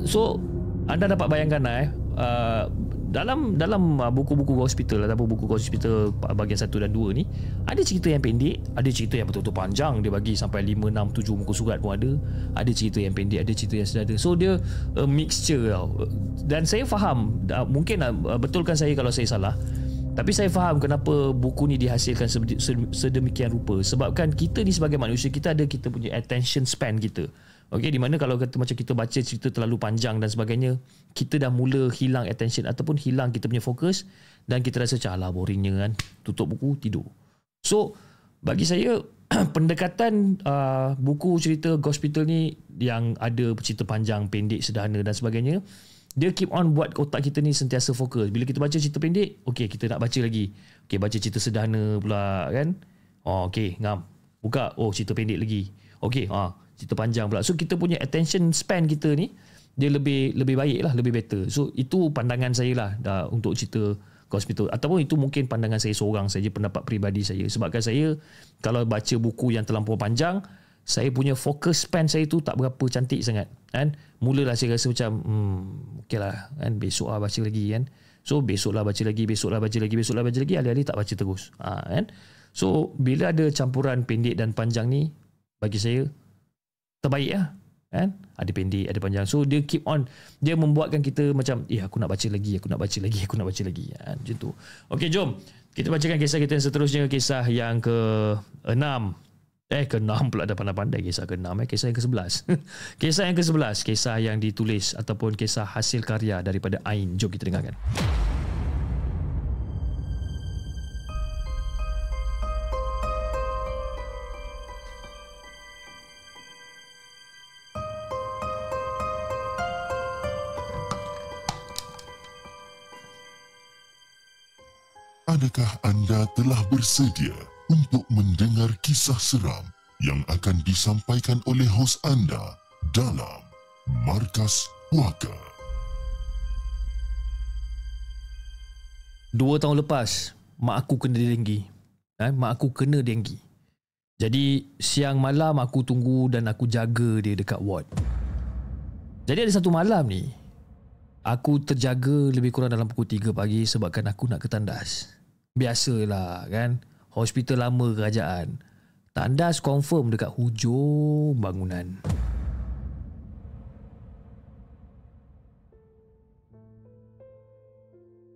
So Anda dapat bayangkan lah eh. Uh, dalam dalam uh, buku-buku hospital ataupun buku hospital bahagian 1 dan 2 ni ada cerita yang pendek ada cerita yang betul-betul panjang. Dia bagi sampai 5 6 7 muka surat pun ada. Ada cerita yang pendek ada cerita yang sederhana so dia a mixture tau. Dan saya faham uh, mungkin uh, betulkan saya kalau saya salah tapi saya faham kenapa buku ni dihasilkan sedemikian rupa sebabkan kita ni sebagai manusia kita ada kita punya attention span kita Okey, di mana kalau kata macam kita baca cerita terlalu panjang dan sebagainya, kita dah mula hilang attention ataupun hilang kita punya fokus dan kita rasa macam alah boringnya kan. Tutup buku, tidur. So, bagi saya pendekatan uh, buku cerita Hospital ni yang ada cerita panjang, pendek, sederhana dan sebagainya, dia keep on buat otak kita ni sentiasa fokus. Bila kita baca cerita pendek, okey kita nak baca lagi. Okey baca cerita sederhana pula kan. Oh okey, ngam. Buka, oh cerita pendek lagi. Okey, ha, cerita panjang pula. So kita punya attention span kita ni dia lebih lebih baik lah, lebih better. So itu pandangan saya lah dah, untuk cerita hospital ataupun itu mungkin pandangan saya seorang saja pendapat peribadi saya sebabkan saya kalau baca buku yang terlampau panjang saya punya fokus span saya tu tak berapa cantik sangat kan? Mulalah saya rasa macam hmm okeylah kan? Besok lah baca lagi kan? So besok lah baca lagi besok lah baca lagi besok lah baca lagi alih-alih tak baca terus. Ha, kan? So bila ada campuran pendek dan panjang ni bagi saya terbaik lah kan? Ada pendek ada panjang. So dia keep on dia membuatkan kita macam eh aku nak baca lagi aku nak baca lagi aku nak baca lagi kan? Macam tu. Okey jom. Kita bacakan kisah kita yang seterusnya. Kisah yang ke enam eh ke enam pula dah pandai-pandai kisah ke enam eh kisah yang ke sebelas kisah yang ke sebelas kisah yang ditulis ataupun kisah hasil karya daripada Ain. Jom kita dengarkan. Adakah anda telah bersedia untuk mendengar kisah seram yang akan disampaikan oleh hos anda dalam Markas Puaka? Dua tahun lepas, mak aku kena denggi. Eh, mak aku kena denggi. Jadi, siang malam aku tunggu dan aku jaga dia dekat ward. Jadi ada satu malam ni, aku terjaga lebih kurang dalam pukul 3 pagi sebabkan aku nak ke tandas. Biasalah kan Hospital lama kerajaan. Tandas confirm dekat hujung bangunan.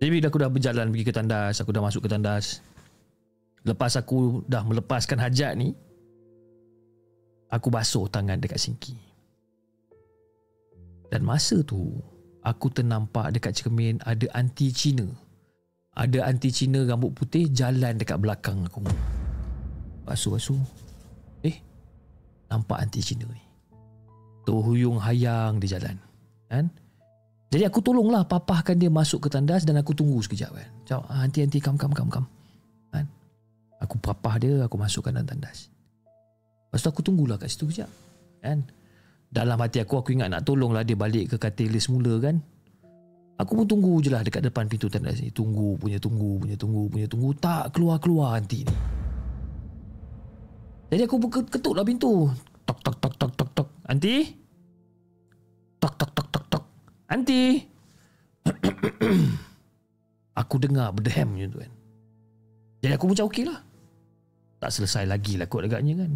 Jadi bila aku dah berjalan pergi ke tandas Aku dah masuk ke tandas. Lepas aku dah melepaskan hajat ni Aku basuh tangan dekat sinki Dan masa tu Aku ternampak dekat cermin ada anti Cina ada anti Cina rambut putih jalan dekat belakang aku. Basuh-basuh. Eh, nampak anti Cina ni. Terhuyung hayang di jalan. Kan? Jadi aku tolonglah papahkan dia masuk ke tandas dan aku tunggu sekejap kan. Macam, ah, anti-anti, kam, kam, kam, kam. Kan? Aku papah dia, aku masukkan dalam tandas. Lepas tu aku tunggulah kat situ sekejap. Kan? Dalam hati aku, aku ingat nak tolonglah dia balik ke katil dia semula kan. Aku pun tunggu je lah dekat depan pintu tandas ni. Tunggu, punya tunggu, punya tunggu, punya tunggu. Tak keluar-keluar nanti ni. Jadi aku pun ketuk lah pintu. Tok, tok, tok, tok, tok, tok. Anti? Tok, tok, tok, tok, tok. Anti? aku dengar berdehem macam tu kan. Jadi aku macam okey lah. Tak selesai lagi lah kot agaknya kan.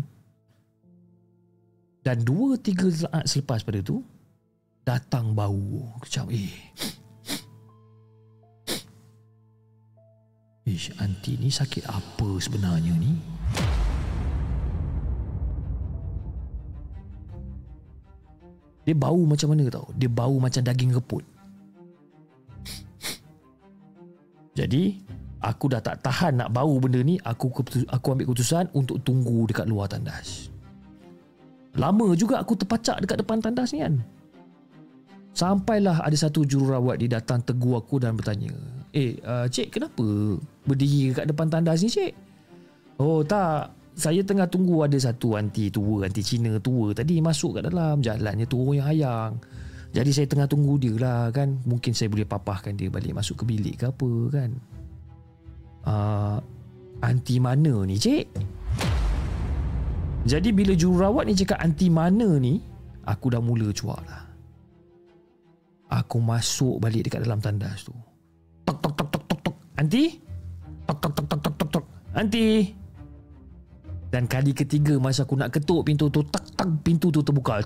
Dan dua, tiga saat selepas pada tu, datang bau. Macam eh, Ish, anti ni sakit apa sebenarnya ni? Dia bau macam mana tau? Dia bau macam daging keput. Jadi, aku dah tak tahan nak bau benda ni, aku aku ambil keputusan untuk tunggu dekat luar tandas. Lama juga aku terpacak dekat depan tandas ni kan. Sampailah ada satu jururawat dia datang tegur aku dan bertanya, "Eh, uh, cik kenapa berdiri dekat depan tandas ni, cik?" "Oh, tak. Saya tengah tunggu ada satu anti tua, anti Cina tua tadi masuk kat dalam jalannya turun yang hayang. Jadi saya tengah tunggu dia lah kan. Mungkin saya boleh papahkan dia balik masuk ke bilik ke apa kan." Uh, anti mana ni, cik? Jadi bila jururawat ni cakap anti mana ni, aku dah mula cuak lah. Aku masuk balik dekat dalam tandas tu. Tok tok tok tok tok tok. Anti? Tok tok tok tok tok tok tok. Anti? Dan kali ketiga masa aku nak ketuk pintu tu, tak tak pintu tu terbuka.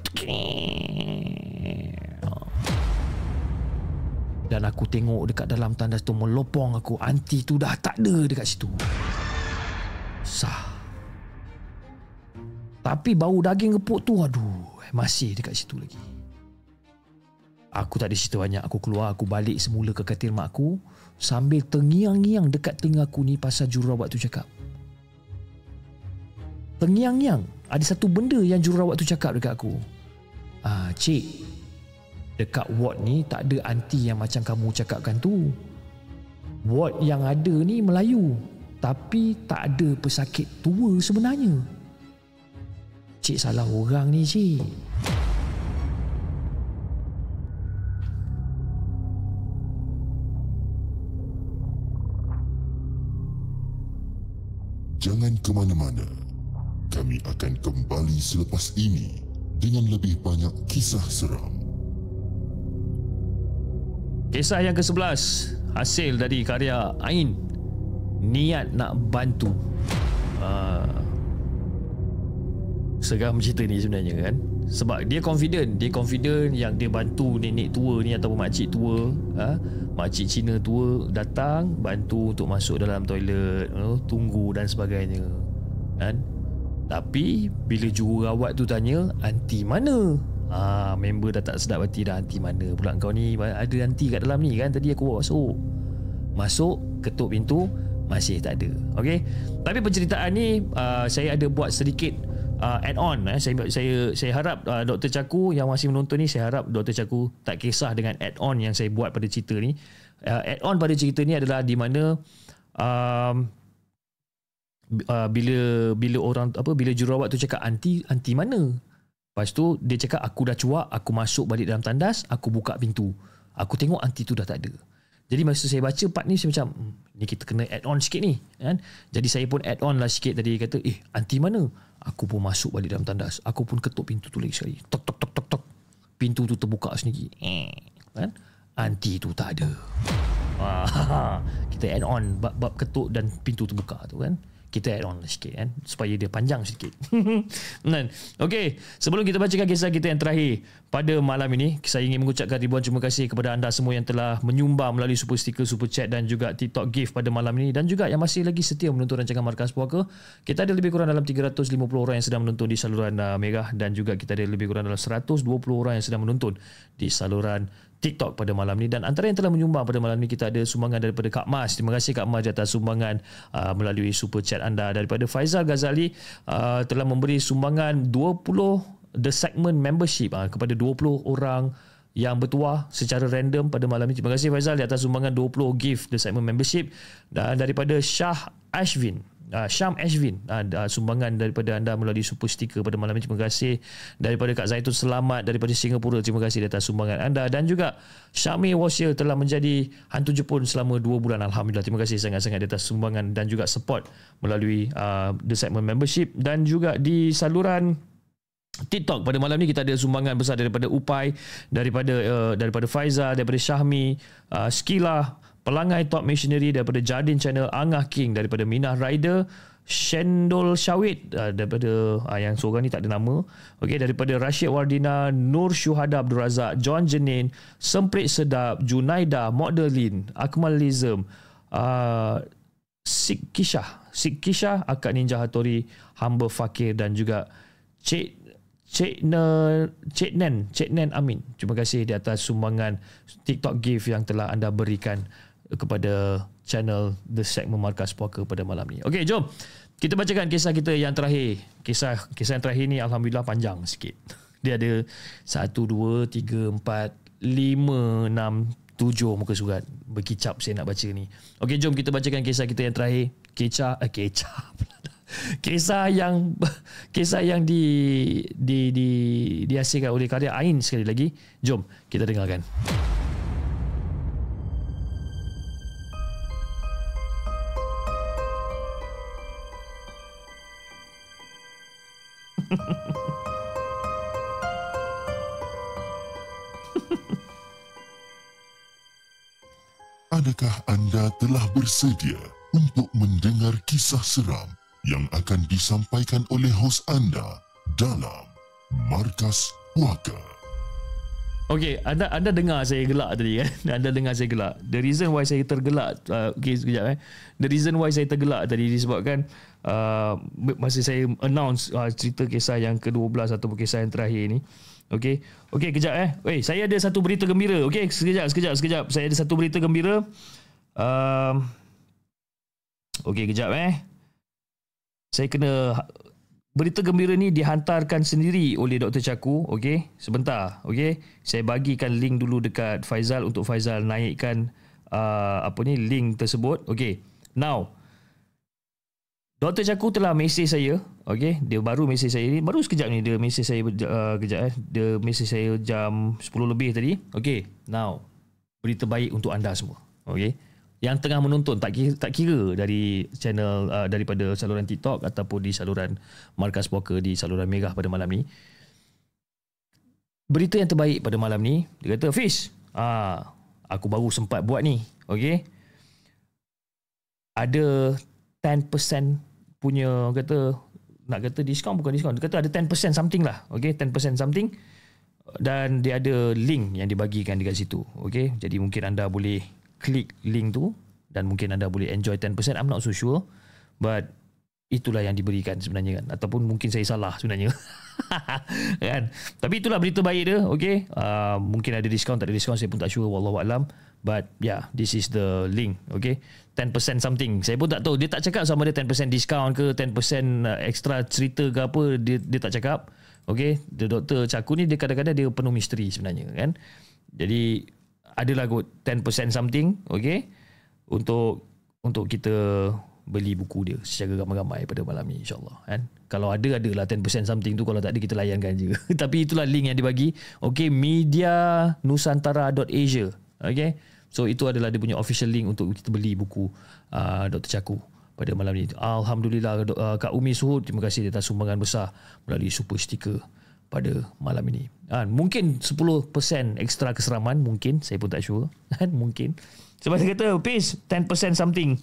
Dan aku tengok dekat dalam tandas tu melopong aku. Anti tu dah tak ada dekat situ. Sah. Tapi bau daging kepuk tu aduh masih dekat situ lagi. Aku tak ada cerita banyak. Aku keluar, aku balik semula ke katil mak aku sambil tengiang-ngiang dekat telinga aku ni pasal jururawat tu cakap. Tengiang-ngiang. Ada satu benda yang jururawat tu cakap dekat aku. Ah, cik, dekat ward ni tak ada anti yang macam kamu cakapkan tu. Ward yang ada ni Melayu. Tapi tak ada pesakit tua sebenarnya. Cik salah orang ni cik. Jangan ke mana-mana. Kami akan kembali selepas ini dengan lebih banyak kisah seram. Kisah yang ke-11 hasil dari karya Ain niat nak bantu. Uh, seram cerita ni sebenarnya kan. Sebab dia confident, dia confident yang dia bantu nenek tua ni ataupun makcik tua, ha? makcik Cina tua datang bantu untuk masuk dalam toilet, know, tunggu dan sebagainya. Kan? Tapi bila jururawat tu tanya, anti mana? Ah, member dah tak sedap hati dah anti mana pula kau ni ada anti kat dalam ni kan tadi aku bawa masuk. Masuk, ketuk pintu, masih tak ada. Okey. Tapi penceritaan ni uh, saya ada buat sedikit uh, add on eh. saya saya saya harap uh, Dr Caku yang masih menonton ni saya harap Dr Caku tak kisah dengan add on yang saya buat pada cerita ni. Uh, add on pada cerita ni adalah di mana um, uh, bila bila orang apa bila jururawat tu cakap anti anti mana? Lepas tu dia cakap aku dah cuak aku masuk balik dalam tandas aku buka pintu. Aku tengok anti tu dah tak ada jadi masa saya baca part ni saya macam hmm, ni kita kena add on sikit ni kan jadi saya pun add on lah sikit tadi kata eh anti mana Aku pun masuk balik dalam tandas. Aku pun ketuk pintu tu lagi sekali. Tok tok tok tok tok. Pintu tu terbuka sendiri. Eh, kan? Anti tu tak ada. kita add on bab, bab ketuk dan pintu terbuka tu kan kita add on sikit kan supaya dia panjang sikit. Dan okey, sebelum kita bacakan kisah kita yang terakhir pada malam ini, saya ingin mengucapkan ribuan terima kasih kepada anda semua yang telah menyumbang melalui super sticker, super chat dan juga TikTok gift pada malam ini dan juga yang masih lagi setia menonton rancangan Markas Puaka. Kita ada lebih kurang dalam 350 orang yang sedang menonton di saluran uh, Merah dan juga kita ada lebih kurang dalam 120 orang yang sedang menonton di saluran TikTok pada malam ni dan antara yang telah menyumbang pada malam ni kita ada sumbangan daripada Kak Mas. Terima kasih Kak Mas atas sumbangan uh, melalui super chat anda daripada Faizal Ghazali uh, telah memberi sumbangan 20 the segment membership uh, kepada 20 orang yang bertuah secara random pada malam ini. Terima kasih Faizal di atas sumbangan 20 gift the segment membership dan daripada Shah Ashwin uh, Syam Ashwin uh, uh, sumbangan daripada anda melalui super sticker pada malam ini. Terima kasih. Daripada Kak Zaitun Selamat. Daripada Singapura terima kasih atas sumbangan anda. Dan juga Syami Wasir telah menjadi hantu Jepun selama 2 bulan. Alhamdulillah. Terima kasih sangat-sangat atas sumbangan dan juga support melalui uh, The Segment Membership. Dan juga di saluran TikTok pada malam ni kita ada sumbangan besar daripada Upai daripada uh, daripada Faizal daripada Syahmi uh, Skila Pelangai Top Missionary daripada Jardin Channel Angah King daripada Minah Rider Shendol Syawit uh, daripada uh, yang seorang ni tak ada nama okey daripada Rashid Wardina Nur Syuhada Abdul Razak John Jenin Semprit Sedap Junaida Modelin Akmal Lizem uh, Sik Kisha. Sik Kisha, Akak Ninja Hattori, Hamba Fakir dan juga Cik Cik, ne, Cik Nen, Cik Nen Amin. Terima kasih di atas sumbangan TikTok gift yang telah anda berikan kepada channel The Segment Markas Puaka pada malam ni. Okey, jom. Kita bacakan kisah kita yang terakhir. Kisah kisah yang terakhir ni Alhamdulillah panjang sikit. Dia ada 1, 2, 3, 4, 5, 6, 7 muka surat. Berkicap saya nak baca ni. Okey, jom kita bacakan kisah kita yang terakhir. Kisah, eh, kisah kisah yang kisah yang di di di dihasilkan oleh karya Ain sekali lagi. Jom kita dengarkan. Adakah anda telah bersedia untuk mendengar kisah seram yang akan disampaikan oleh hos anda dalam Markas Puaka. Okey, anda anda dengar saya gelak tadi kan? Anda dengar saya gelak. The reason why saya tergelak uh, okey sekejap eh. The reason why saya tergelak tadi disebabkan uh, masa saya announce uh, cerita kisah yang ke-12 ataupun kisah yang terakhir ni. Okey. Okey, kejap eh. Wei, saya ada satu berita gembira. Okey, sekejap, sekejap, sekejap. Saya ada satu berita gembira. Um, Okey, kejap eh saya kena berita gembira ni dihantarkan sendiri oleh Dr. Chaku. Okey, sebentar. Okey, saya bagikan link dulu dekat Faizal untuk Faizal naikkan uh, apa ni link tersebut. Okey, now Dr. Chaku telah mesej saya. Okey, dia baru mesej saya ni. Baru sekejap ni dia mesej saya uh, kejap eh. Dia mesej saya jam 10 lebih tadi. Okey, now berita baik untuk anda semua. Okey yang tengah menonton tak kira, tak kira dari channel uh, daripada saluran TikTok ataupun di saluran Markas Poker di saluran Megah pada malam ni. Berita yang terbaik pada malam ni, dia kata, Fish, ah, aku baru sempat buat ni. Okay? Ada 10% punya, kata, nak kata diskaun bukan diskaun. Dia kata ada 10% something lah. Okay? 10% something. Dan dia ada link yang dibagikan dekat situ. Okay? Jadi mungkin anda boleh klik link tu dan mungkin anda boleh enjoy 10%. I'm not so sure. But itulah yang diberikan sebenarnya kan. Ataupun mungkin saya salah sebenarnya. kan? Tapi itulah berita baik dia. Okay. Uh, mungkin ada diskaun, tak ada diskaun. Saya pun tak sure. Wallahualam. But yeah, this is the link. Okay. 10% something. Saya pun tak tahu. Dia tak cakap sama ada 10% diskaun ke 10% uh, extra cerita ke apa. Dia, dia tak cakap. Okay. The Dr. Caku ni dia kadang-kadang dia penuh misteri sebenarnya kan. Jadi adalah kot 10% something okay untuk untuk kita beli buku dia secara ramai-ramai pada malam ni insyaallah kan kalau ada adalah 10% something tu kalau tak ada kita layankan je tapi itulah link yang dibagi okay media nusantara.asia okay so itu adalah dia punya official link untuk kita beli buku uh, Dr. Caku pada malam ni Alhamdulillah uh, Kak Umi Suhud terima kasih atas sumbangan besar melalui super sticker pada malam ini. Ha, mungkin 10% ekstra keseraman, mungkin. Saya pun tak sure. Kan? mungkin. Sebab saya kata, please, 10% something.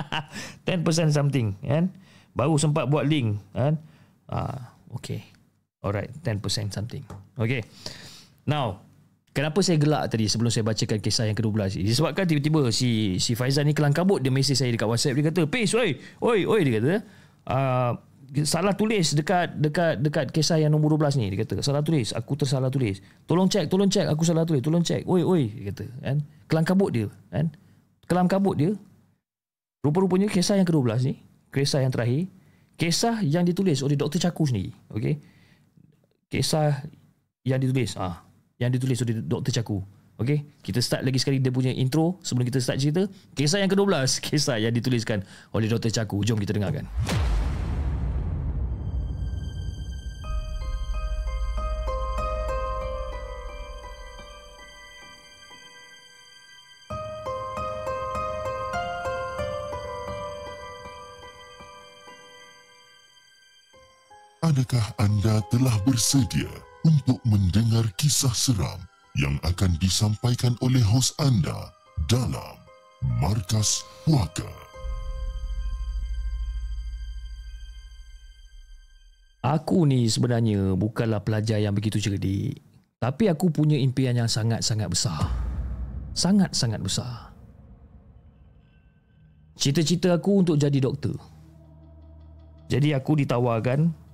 10% something. Kan? Baru sempat buat link. Kan? Ha, okay. Alright, 10% something. Okay. Now, kenapa saya gelak tadi sebelum saya bacakan kisah yang ke-12 Disebabkan tiba-tiba si si Faizal ni kelang kabut, dia mesej saya dekat WhatsApp. Dia kata, please, oi, oi, oi, dia kata. Uh, salah tulis dekat dekat dekat kisah yang nombor 12 ni dia kata salah tulis aku tersalah tulis tolong cek tolong cek aku salah tulis tolong cek oi oi dia kata kan kelam kabut dia kan kelam kabut dia rupa-rupanya kisah yang ke-12 ni kisah yang terakhir kisah yang ditulis oleh Dr. Caku sendiri okey kisah yang ditulis ah yang ditulis oleh Dr. Caku okey kita start lagi sekali dia punya intro sebelum kita start cerita kisah yang ke-12 kisah yang dituliskan oleh Dr. Caku jom kita dengarkan Adakah anda telah bersedia untuk mendengar kisah seram yang akan disampaikan oleh hos anda dalam Markas Puaka? Aku ni sebenarnya bukanlah pelajar yang begitu cerdik. Tapi aku punya impian yang sangat-sangat besar. Sangat-sangat besar. Cita-cita aku untuk jadi doktor. Jadi aku ditawarkan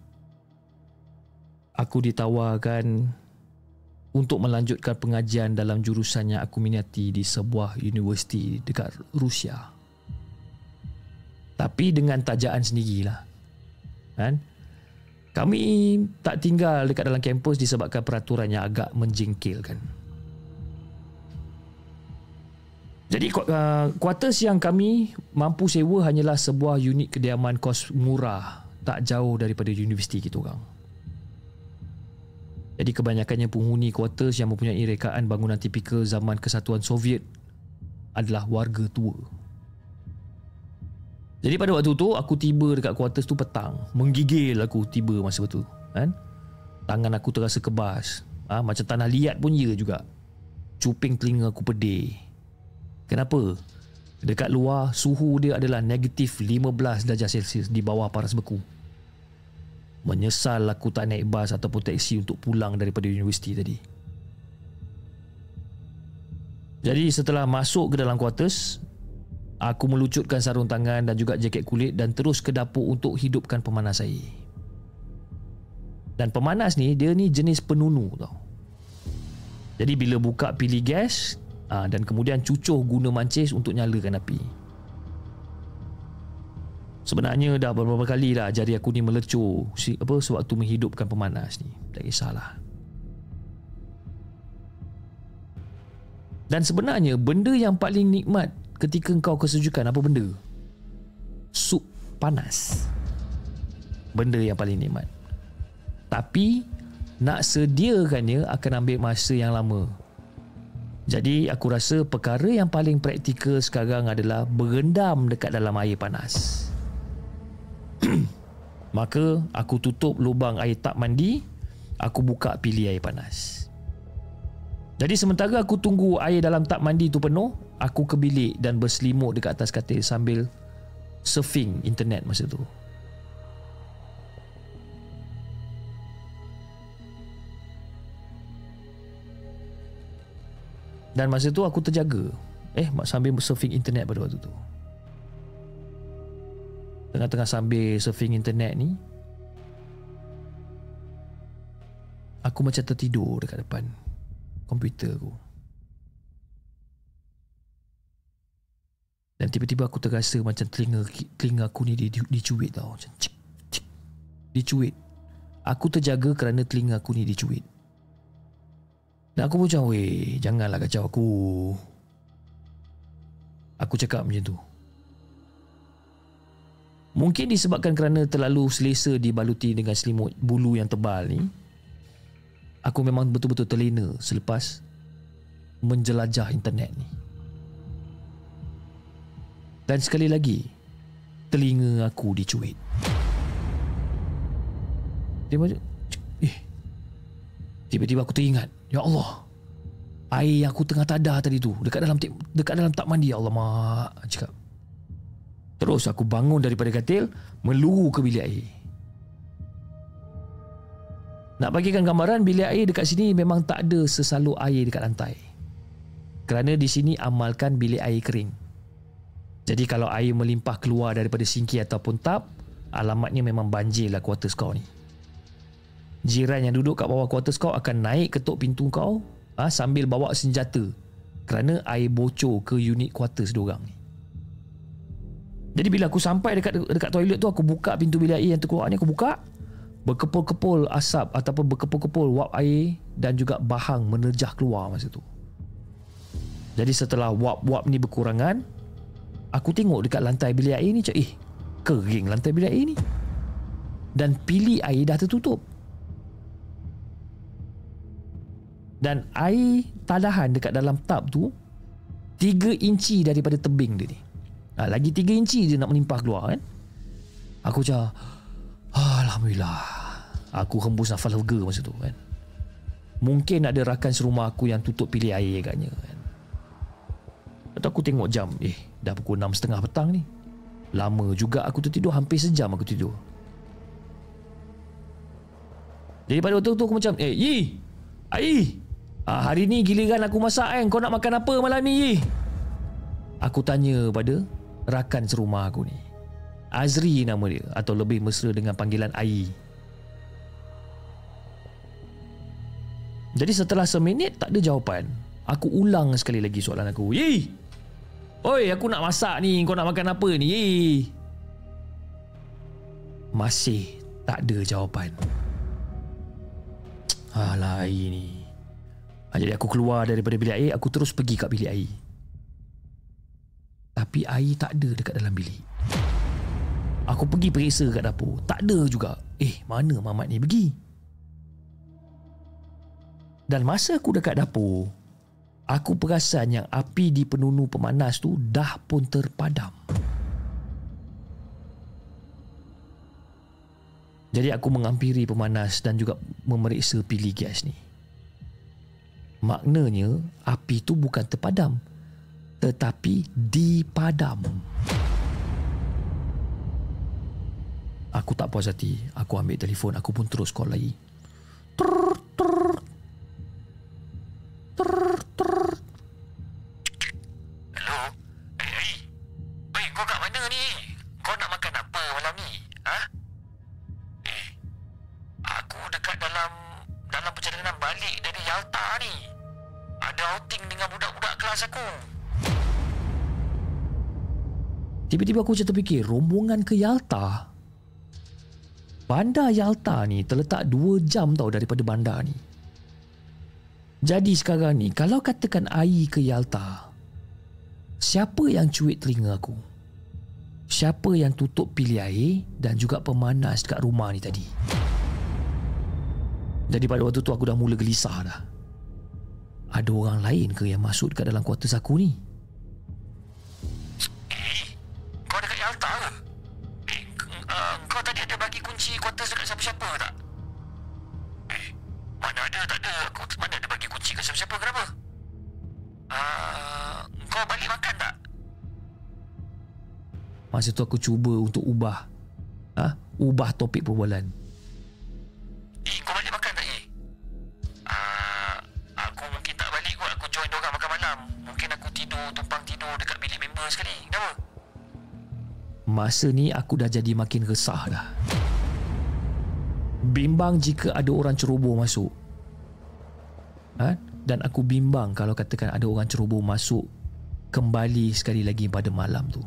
aku ditawarkan untuk melanjutkan pengajian dalam jurusan yang aku minati di sebuah universiti dekat Rusia. Tapi dengan tajaan sendirilah. Kan? Kami tak tinggal dekat dalam kampus disebabkan peraturan yang agak menjengkelkan. Jadi uh, quarters yang kami mampu sewa hanyalah sebuah unit kediaman kos murah tak jauh daripada universiti kita orang. Jadi kebanyakannya penghuni quarters yang mempunyai rekaan bangunan tipikal zaman kesatuan Soviet adalah warga tua. Jadi pada waktu tu aku tiba dekat quarters tu petang. Menggigil aku tiba masa tu, kan? Tangan aku terasa kebas. Ha, macam tanah liat pun ya juga. Cuping telinga aku pedih. Kenapa? Dekat luar suhu dia adalah negatif 15 darjah Celsius di bawah paras beku. Menyesal aku tak naik bas ataupun teksi untuk pulang daripada universiti tadi. Jadi setelah masuk ke dalam quarters, aku melucutkan sarung tangan dan juga jaket kulit dan terus ke dapur untuk hidupkan pemanas air. Dan pemanas ni dia ni jenis penunu tau. Jadi bila buka pilih gas, ha, dan kemudian cucuh guna mancis untuk nyalakan api. Sebenarnya dah beberapa kali lah jari aku ni melecur si, apa sewaktu menghidupkan pemanas ni. Tak kisahlah. Dan sebenarnya benda yang paling nikmat ketika kau kesejukan apa benda? Sup panas. Benda yang paling nikmat. Tapi nak sediakannya akan ambil masa yang lama. Jadi aku rasa perkara yang paling praktikal sekarang adalah berendam dekat dalam air panas. Maka aku tutup lubang air tak mandi, aku buka pilih air panas. Jadi sementara aku tunggu air dalam tak mandi tu penuh, aku ke bilik dan berselimut dekat atas katil sambil surfing internet masa tu. Dan masa tu aku terjaga Eh sambil surfing internet pada waktu tu Tengah-tengah sambil surfing internet ni Aku macam tertidur dekat depan Komputer aku. Dan tiba-tiba aku terasa macam telinga telinga aku ni dicuit tau. Macam cik, cik, Dicuit. Aku terjaga kerana telinga aku ni dicuit. Dan aku pun macam Weh janganlah kacau aku. Aku cakap macam tu Mungkin disebabkan kerana terlalu selesa dibaluti dengan selimut bulu yang tebal ni Aku memang betul-betul terlena selepas menjelajah internet ni. Dan sekali lagi Telinga aku dicuit. Dia macam Eh Tiba-tiba aku teringat Ya Allah Air yang aku tengah tadar tadi tu Dekat dalam dekat dalam tak mandi Ya Allah mak Cakap Terus aku bangun daripada katil Meluru ke bilik air. Nak bagikan gambaran Bilik air dekat sini Memang tak ada sesalur air dekat lantai. Kerana di sini amalkan bilik air kering. Jadi kalau air melimpah keluar Daripada sinki ataupun tap Alamatnya memang banjir lah quarters kau ni. Jiran yang duduk kat bawah quarters kau akan naik ketuk pintu kau ha, sambil bawa senjata. Kerana air bocor ke unit quarters diorang ni. Jadi bila aku sampai dekat dekat toilet tu aku buka pintu bilik air yang terkeluar ni aku buka berkepul-kepul asap ataupun berkepul-kepul wap air dan juga bahang menerjah keluar masa tu. Jadi setelah wap-wap ni berkurangan aku tengok dekat lantai bilik air ni cak eh kering lantai bilik air ni. Dan pilih air dah tertutup. dan air tadahan dekat dalam tub tu 3 inci daripada tebing dia ni ha, lagi 3 inci dia nak melimpah keluar kan? Aku cakap Alhamdulillah aku hembus nafas lega masa tu kan? Mungkin ada rakan serumah aku yang tutup pilih air agaknya kan? Lepas aku tengok jam Eh dah pukul 6.30 petang ni. Lama juga aku tertidur Hampir sejam aku tidur. Jadi pada waktu tu aku macam Eh Yi Air Ah, hari ni giliran aku masak kan? Kau nak makan apa malam ni Aku tanya pada rakan serumah aku ni. Azri nama dia atau lebih mesra dengan panggilan Ai. Jadi setelah seminit tak ada jawapan, aku ulang sekali lagi soalan aku. Yei! Oi, aku nak masak ni. Kau nak makan apa ni? Yei! Masih tak ada jawapan. Alah, Ai ni. Ha, jadi aku keluar daripada bilik air, aku terus pergi kat bilik air. Tapi air tak ada dekat dalam bilik. Aku pergi periksa kat dapur. Tak ada juga. Eh, mana mamat ni pergi? Dan masa aku dekat dapur, aku perasan yang api di penunu pemanas tu dah pun terpadam. Jadi aku mengampiri pemanas dan juga memeriksa pilih gas ni. Maknanya api tu bukan terpadam tetapi dipadam. Aku tak puas hati. Aku ambil telefon. Aku pun terus call lagi. Trrr. Tiba-tiba aku macam terfikir rombongan ke Yalta. Bandar Yalta ni terletak 2 jam tau daripada bandar ni. Jadi sekarang ni kalau katakan air ke Yalta, siapa yang cuit telinga aku? Siapa yang tutup pilih air dan juga pemanas dekat rumah ni tadi? Jadi pada waktu tu aku dah mula gelisah dah. Ada orang lain ke yang masuk dekat dalam kuartus aku ni? Masa tu aku cuba untuk ubah ha? Ubah topik perbualan Eh, kau balik makan tak, eh? Uh, aku mungkin tak balik kot. Aku join diorang makan malam. Mungkin aku tidur, tumpang tidur dekat bilik member sekali. Kenapa? Masa ni aku dah jadi makin resah dah Bimbang jika ada orang ceroboh masuk ha? Dan aku bimbang kalau katakan ada orang ceroboh masuk Kembali sekali lagi pada malam tu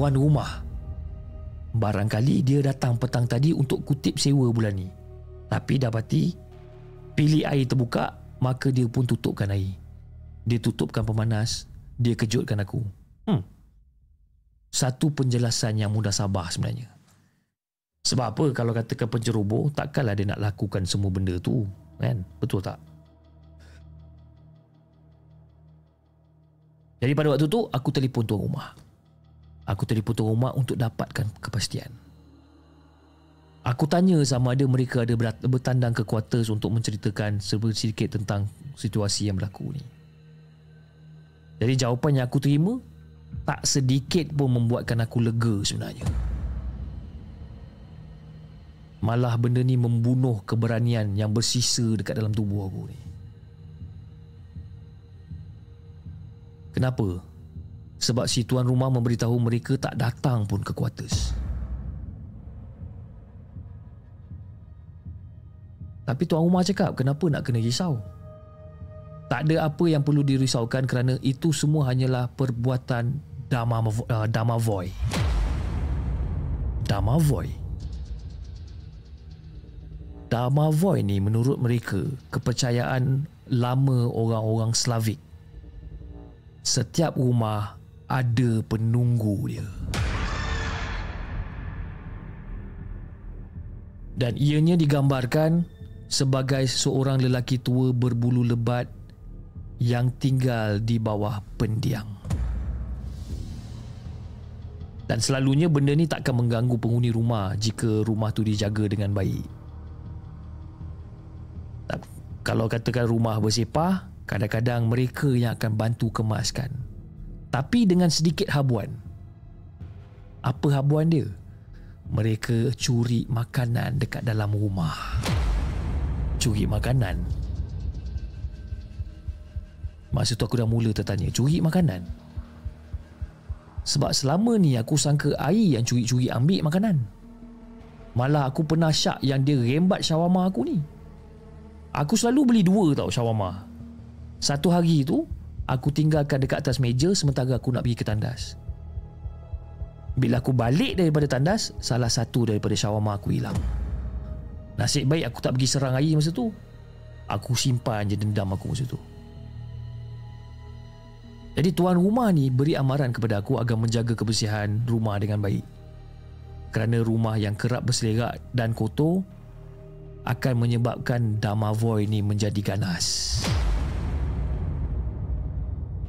Tuan rumah. Barangkali dia datang petang tadi untuk kutip sewa bulan ni. Tapi dapati Pilih air terbuka Maka dia pun tutupkan air. Dia tutupkan pemanas Dia kejutkan aku. Hmm. Satu penjelasan yang mudah sabar sebenarnya. Sebab apa? Kalau katakan penceroboh Takkanlah dia nak lakukan semua benda tu Kan? Betul tak? Jadi pada waktu tu aku telefon tuan rumah. Aku telefon rumah untuk dapatkan kepastian. Aku tanya sama ada mereka ada bertandang ke quarters untuk menceritakan sedikit tentang situasi yang berlaku ni. Jadi jawapan yang aku terima tak sedikit pun membuatkan aku lega sebenarnya. Malah benda ni membunuh keberanian yang bersisa dekat dalam tubuh aku ni. Kenapa? Sebab si tuan rumah memberitahu mereka tak datang pun ke quarters. Tapi tuan rumah cakap kenapa nak kena risau? Tak ada apa yang perlu dirisaukan kerana itu semua hanyalah perbuatan Dama, uh, Dama Voy. Dama Voy? Dama Voy ni menurut mereka kepercayaan lama orang-orang Slavik setiap rumah ada penunggu dia. Dan ianya digambarkan sebagai seorang lelaki tua berbulu lebat yang tinggal di bawah pendiang. Dan selalunya benda ni takkan mengganggu penghuni rumah jika rumah tu dijaga dengan baik. Kalau katakan rumah bersepah, kadang-kadang mereka yang akan bantu kemaskan Tapi dengan sedikit habuan. Apa habuan dia? Mereka curi makanan dekat dalam rumah. Curi makanan? Masa tu aku dah mula tertanya, curi makanan? Sebab selama ni aku sangka air yang curi-curi ambil makanan. Malah aku pernah syak yang dia rembat shawarma aku ni. Aku selalu beli dua tau shawarma. Satu hari tu, aku tinggalkan dekat atas meja sementara aku nak pergi ke tandas. Bila aku balik daripada tandas, salah satu daripada shawarma aku hilang. Nasib baik aku tak pergi serang air masa tu. Aku simpan je dendam aku masa tu. Jadi tuan rumah ni beri amaran kepada aku agar menjaga kebersihan rumah dengan baik. Kerana rumah yang kerap berselerak dan kotor akan menyebabkan Damavoy ni menjadi ganas.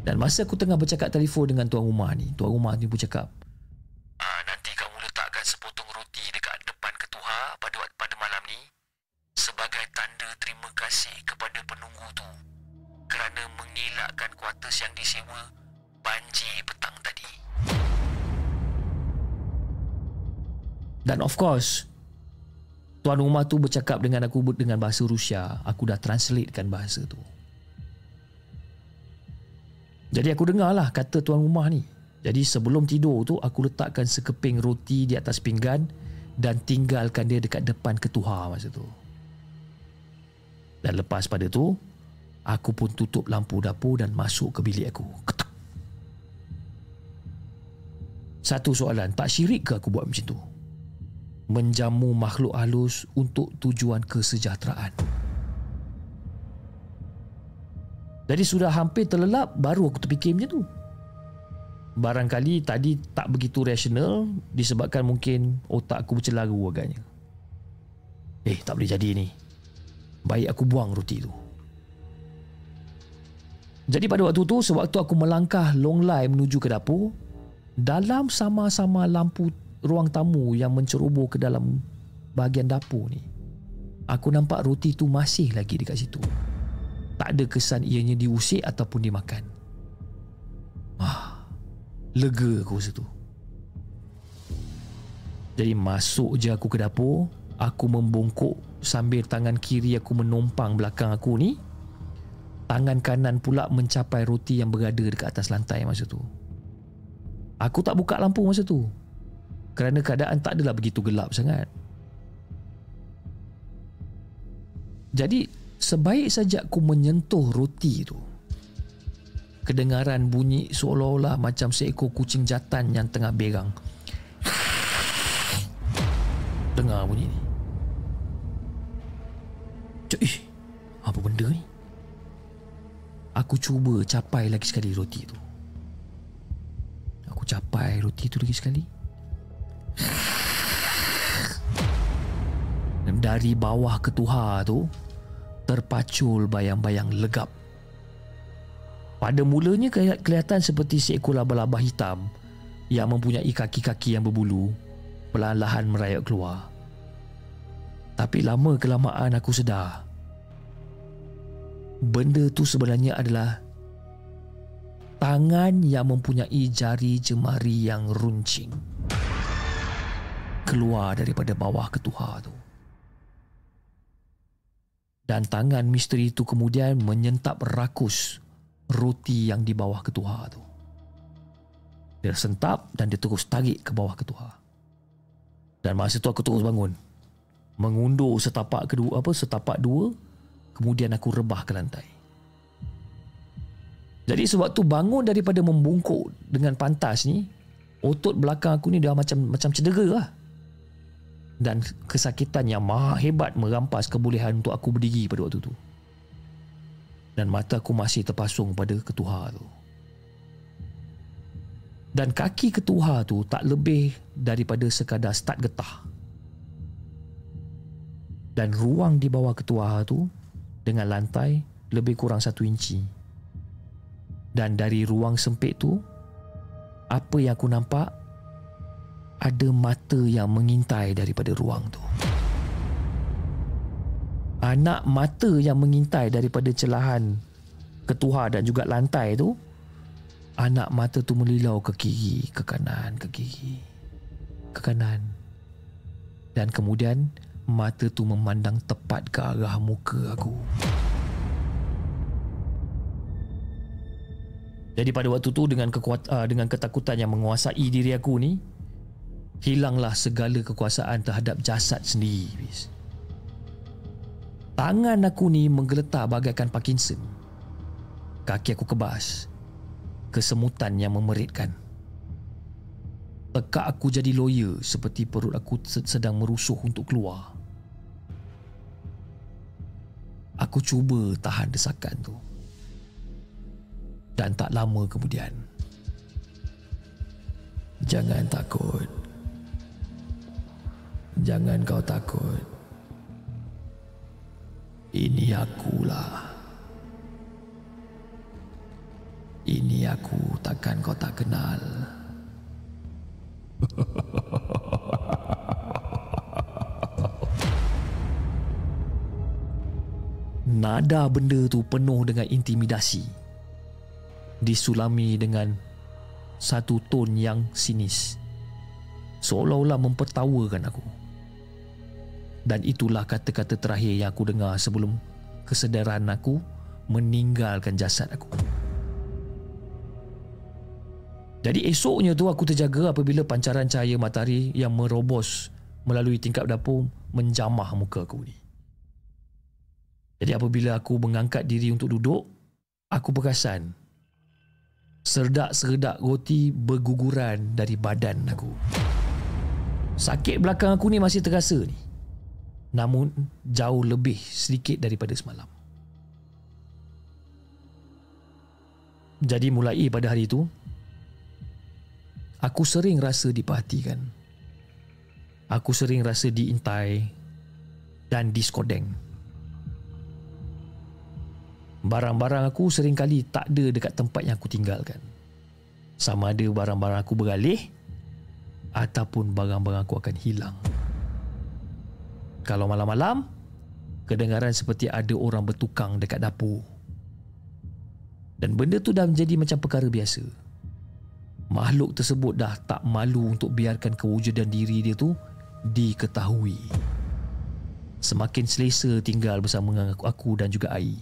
Dan masa aku tengah bercakap telefon dengan tuan rumah ni, tuan rumah ni pun cakap, Ah, nanti kamu letakkan sepotong roti dekat depan ketuha pada pada malam ni sebagai tanda terima kasih kepada penunggu tu kerana mengelakkan kuartus yang disewa banjir petang tadi. Dan of course Tuan rumah tu bercakap dengan aku dengan bahasa Rusia Aku dah translatekan bahasa tu Jadi aku dengar lah kata tuan rumah ni Jadi sebelum tidur tu Aku letakkan sekeping roti di atas pinggan Dan tinggalkan dia dekat depan ketuha masa tu Dan lepas pada tu Aku pun tutup lampu dapur dan masuk ke bilik aku Ketuk. Satu soalan Tak syirik ke aku buat macam tu? menjamu makhluk halus untuk tujuan kesejahteraan. Jadi sudah hampir terlelap baru aku terfikir macam tu. Barangkali tadi tak begitu rasional disebabkan mungkin otak aku bercelaru agaknya. Eh, tak boleh jadi ni. Baik aku buang roti tu. Jadi pada waktu tu, sewaktu aku melangkah long line menuju ke dapur, dalam sama-sama lampu ruang tamu yang menceroboh ke dalam bahagian dapur ni aku nampak roti tu masih lagi dekat situ tak ada kesan ianya diusik ataupun dimakan. Ah lega aku masa tu. Jadi masuk je aku ke dapur aku membongkok sambil tangan kiri aku menumpang belakang aku ni tangan kanan pula mencapai roti yang berada dekat atas lantai masa tu. Aku tak buka lampu masa tu kerana keadaan tak adalah begitu gelap sangat. Jadi, sebaik saja aku menyentuh roti itu, kedengaran bunyi seolah-olah macam seekor kucing jatan yang tengah berang. Dengar bunyi ni. Cuk, eh, apa benda ni? Aku cuba capai lagi sekali roti itu. Aku capai roti itu lagi sekali. Dari bawah ketuha tu terpacul bayang-bayang legap. Pada mulanya kelihatan seperti seekor laba-laba hitam yang mempunyai kaki-kaki yang berbulu perlahan-lahan merayap keluar. Tapi lama kelamaan aku sedar benda tu sebenarnya adalah tangan yang mempunyai jari jemari yang runcing keluar daripada bawah ketuha tu. Dan tangan misteri itu kemudian menyentap rakus roti yang di bawah ketuha tu. Dia sentap dan dia terus tarik ke bawah ketuha. Dan masa tu aku terus bangun. Mengundur setapak kedua apa setapak dua kemudian aku rebah ke lantai. Jadi sewaktu bangun daripada membungkuk dengan pantas ni, otot belakang aku ni dah macam macam cedera lah dan kesakitan yang maha hebat merampas kebolehan untuk aku berdiri pada waktu tu. Dan mata aku masih terpasung pada ketuha tu. Dan kaki ketuha tu tak lebih daripada sekadar start getah. Dan ruang di bawah ketuha tu dengan lantai lebih kurang satu inci. Dan dari ruang sempit tu, apa yang aku nampak ada mata yang mengintai daripada ruang tu. Anak mata yang mengintai daripada celahan ketuha dan juga lantai tu Anak mata tu melilau ke kiri, ke kanan, ke kiri, ke kanan. Dan kemudian mata tu memandang tepat ke arah muka aku. Jadi pada waktu tu dengan kekuat uh, dengan ketakutan yang menguasai diri aku ni hilanglah segala kekuasaan terhadap jasad sendiri. Bis. Tangan aku ni menggeletar bagaikan Parkinson. Kaki aku kebas. Kesemutan yang memeritkan. Tekak aku jadi lawyer seperti perut aku sedang merusuh untuk keluar. Aku cuba tahan desakan tu dan tak lama kemudian Jangan takut Jangan kau takut. Ini akulah. Ini aku takkan kau tak kenal. Nada benda tu penuh dengan intimidasi. Disulami dengan satu ton yang sinis. Seolah-olah mempertawakan aku dan itulah kata-kata terakhir yang aku dengar sebelum kesedaran aku meninggalkan jasad aku jadi esoknya tu aku terjaga apabila pancaran cahaya matahari yang merobos melalui tingkap dapur menjamah muka aku ni jadi apabila aku mengangkat diri untuk duduk aku perasan Serdak-serdak roti berguguran dari badan aku. Sakit belakang aku ni masih terasa ni. Namun jauh lebih sedikit daripada semalam. Jadi mulai pada hari itu, aku sering rasa diperhatikan. Aku sering rasa diintai dan diskodeng. Barang-barang aku sering kali tak ada dekat tempat yang aku tinggalkan. Sama ada barang-barang aku beralih ataupun barang-barang aku akan hilang. Kalau malam-malam, kedengaran seperti ada orang bertukang dekat dapur. Dan benda tu dah menjadi macam perkara biasa. Makhluk tersebut dah tak malu untuk biarkan kewujudan diri dia tu diketahui. Semakin selesa tinggal bersama aku dan juga air.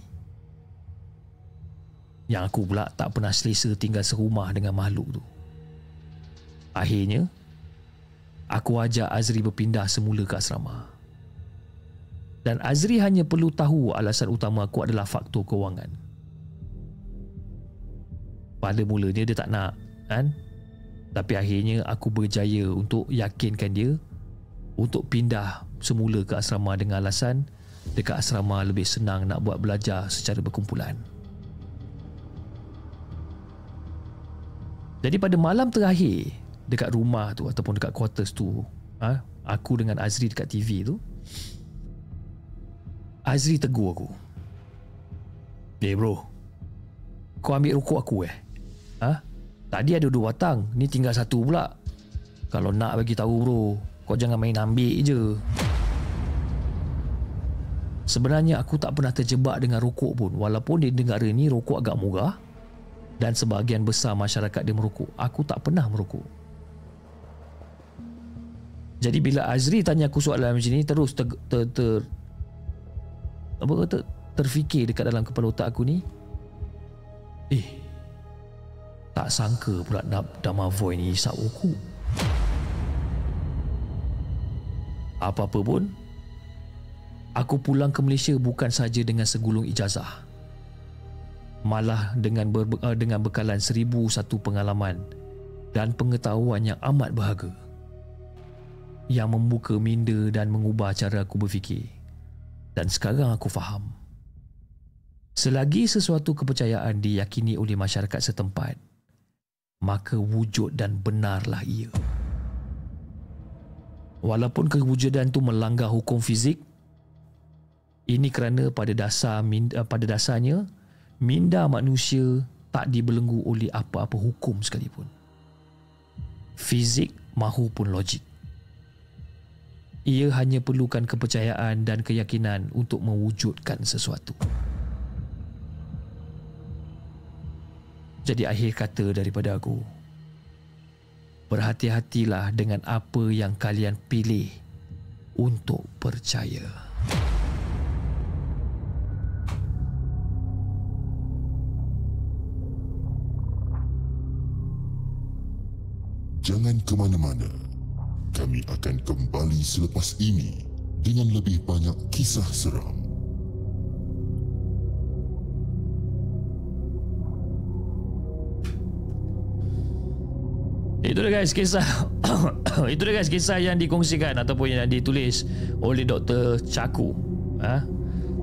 Yang aku pula tak pernah selesa tinggal serumah dengan makhluk tu. Akhirnya, aku ajak Azri berpindah semula ke asrama. Dan Azri hanya perlu tahu alasan utama aku adalah faktor kewangan. Pada mulanya dia tak nak, kan? Tapi akhirnya aku berjaya untuk yakinkan dia untuk pindah semula ke asrama dengan alasan dekat asrama lebih senang nak buat belajar secara berkumpulan. Jadi pada malam terakhir dekat rumah tu ataupun dekat quarters tu, ha, aku dengan Azri dekat TV tu, Azri tegur aku. Eh bro, kau ambil rokok aku eh? Ha? Tadi ada dua batang, ni tinggal satu pula. Kalau nak bagi tahu bro, kau jangan main ambil je. Sebenarnya aku tak pernah terjebak dengan rokok pun walaupun di negara ni rokok agak murah dan sebahagian besar masyarakat dia merokok. Aku tak pernah merokok. Jadi bila Azri tanya aku soalan macam ni terus ter, ter, ter apa kata terfikir dekat dalam kepala otak aku ni eh tak sangka pula Dama Void ni isap rokok. Apa-apa pun aku pulang ke Malaysia bukan saja dengan segulung ijazah malah dengan ber, uh, dengan bekalan seribu satu pengalaman dan pengetahuan yang amat berharga yang membuka minda dan mengubah cara aku berfikir dan sekarang aku faham selagi sesuatu kepercayaan diyakini oleh masyarakat setempat maka wujud dan benarlah ia walaupun kewujudan itu melanggar hukum fizik ini kerana pada dasar uh, pada dasarnya minda manusia tak dibelenggu oleh apa-apa hukum sekalipun. Fizik mahupun logik. Ia hanya perlukan kepercayaan dan keyakinan untuk mewujudkan sesuatu. Jadi akhir kata daripada aku. Berhati-hatilah dengan apa yang kalian pilih untuk percaya. Jangan ke mana-mana. Kami akan kembali selepas ini dengan lebih banyak kisah seram. Itu dia guys kisah Itu dia guys kisah yang dikongsikan Ataupun yang ditulis oleh Dr. Chaku ha?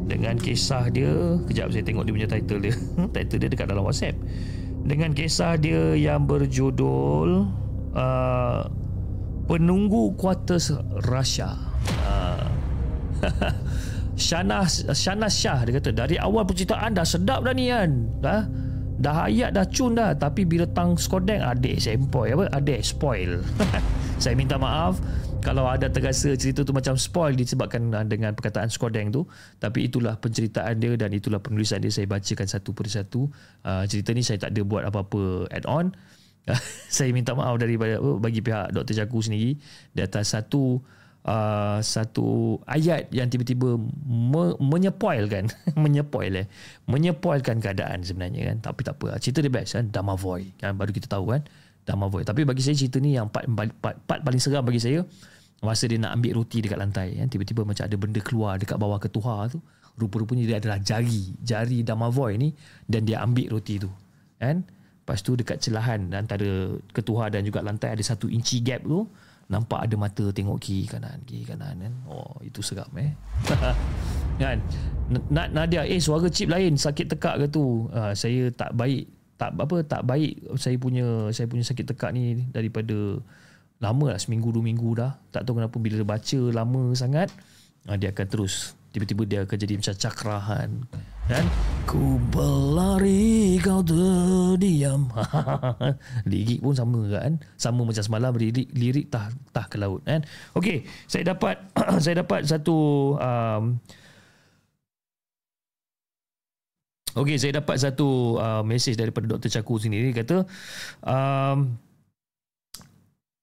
Dengan kisah dia Kejap saya tengok dia punya title dia Title dia dekat dalam whatsapp Dengan kisah dia yang berjudul uh, Penunggu Kuartus Rasha uh, Shana, Shana Shah dia kata Dari awal percintaan dah sedap dah ni kan ha? Dah ayat dah cun dah. Tapi bila tang skodeng Adik sempoi apa? Adik spoil. Saya minta maaf Kalau ada terasa cerita tu macam spoil Disebabkan uh, dengan perkataan skodeng tu. Tapi itulah penceritaan dia Dan itulah penulisan dia. Saya bacakan satu persatu. Uh, Cerita ni saya tak ada buat apa-apa add on Saya minta maaf daripada Bagi pihak Dr. Jaku sendiri. Di atas satu uh, satu ayat yang tiba-tiba me, menyepoilkan menyepoil eh. Menyepoilkan keadaan sebenarnya kan. Tapi tak apa. Cerita dia best kan. Damavoy kan baru kita tahu kan. Damavoy. Tapi bagi saya cerita ni yang part, part, part paling seram bagi saya masa dia nak ambil roti dekat lantai kan. Tiba-tiba macam ada benda keluar dekat bawah ketuha tu. Rupa-rupanya dia adalah jari jari Damavoy ni dan dia ambil roti tu kan lepas tu dekat celahan antara ketuha dan juga lantai ada satu inci gap tu nampak ada mata tengok kiri kanan kiri kanan kan. Oh itu seram eh. Kan? Nak Nadia eh suara chip lain sakit tekak ke tu? Uh, saya tak baik tak apa tak baik saya punya saya punya sakit tekak ni daripada lama lah seminggu dua minggu dah. Tak tahu kenapa bila baca lama sangat uh, dia akan terus tiba-tiba dia akan jadi macam cakrahan dan? Ku berlari kau terdiam. Lirik pun sama kan? Sama macam semalam lirik lirik tah tah ke laut kan? Okey saya dapat saya dapat satu um, Okey, saya dapat satu uh, mesej daripada Dr. Chaku sendiri. Kata um,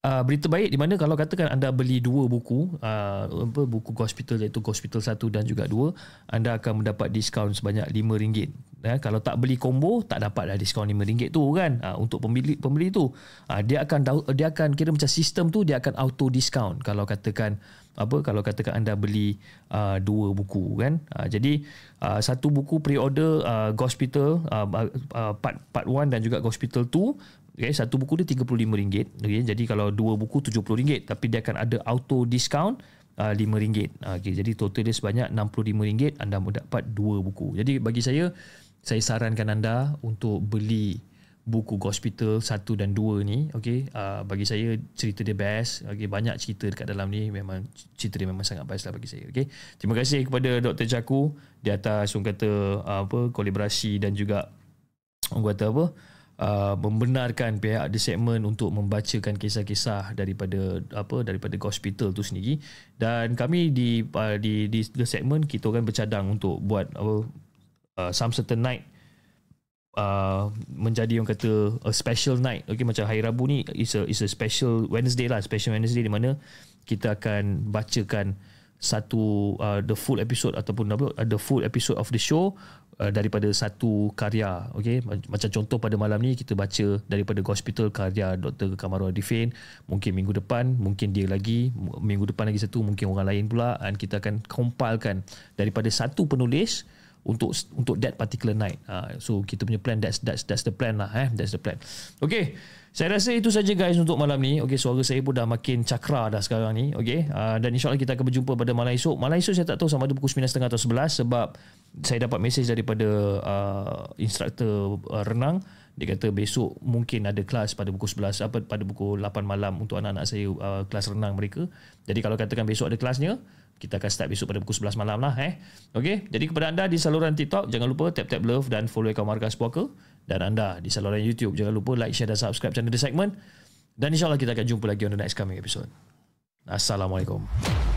Uh, berita baik di mana kalau katakan anda beli dua buku uh, apa buku hospital iaitu hospital 1 dan juga 2 anda akan mendapat diskaun sebanyak RM5 ya, kalau tak beli combo tak dapat lah diskaun RM5 tu kan. Uh, untuk pembeli pembeli tu. Uh, dia akan dia akan kira macam sistem tu dia akan auto discount kalau katakan apa kalau katakan anda beli uh, dua buku kan. Uh, jadi uh, satu buku pre-order uh, hospital uh, uh, part part 1 dan juga hospital 2 Okay, satu buku dia RM35. Okay, jadi kalau dua buku RM70 tapi dia akan ada auto discount uh, RM5. Okay, jadi total dia sebanyak RM65 anda dapat dua buku. Jadi bagi saya saya sarankan anda untuk beli buku hospital 1 dan 2 ni okey uh, bagi saya cerita dia best okey banyak cerita dekat dalam ni memang cerita dia memang sangat best lah bagi saya okey terima kasih kepada Dr. Jaku di atas orang kata uh, apa kolaborasi dan juga orang kata apa uh, membenarkan pihak The Segment untuk membacakan kisah-kisah daripada apa daripada hospital tu sendiri. Dan kami di uh, di di The Segment kita akan bercadang untuk buat apa uh, some certain night Uh, menjadi yang kata a special night. Okey macam hari Rabu ni is a is a special Wednesday lah. Special Wednesday di mana kita akan bacakan satu uh, the full episode ataupun apa uh, the full episode of the show Uh, daripada satu karya okey macam contoh pada malam ni kita baca daripada hospital karya Dr. Kamaru Adifin mungkin minggu depan mungkin dia lagi minggu depan lagi satu mungkin orang lain pula dan kita akan compilekan daripada satu penulis untuk untuk that particular night. Uh, so kita punya plan that's that's that's the plan lah eh? That's the plan. Okey saya rasa itu saja guys untuk malam ni. Okey, suara saya pun dah makin cakra dah sekarang ni. Okey, uh, dan insyaAllah kita akan berjumpa pada malam esok. Malam esok saya tak tahu sama ada pukul 9.30 atau 11 sebab saya dapat mesej daripada uh, instruktor uh, renang. Dia kata besok mungkin ada kelas pada pukul 11 apa pada pukul 8 malam untuk anak-anak saya uh, kelas renang mereka. Jadi kalau katakan besok ada kelasnya, kita akan start besok pada pukul 11 malam lah eh. Okey, jadi kepada anda di saluran TikTok jangan lupa tap tap love dan follow akaun Markas Puaka dan anda di saluran YouTube jangan lupa like, share dan subscribe channel The Segment dan insyaAllah kita akan jumpa lagi on the next coming episode. Assalamualaikum.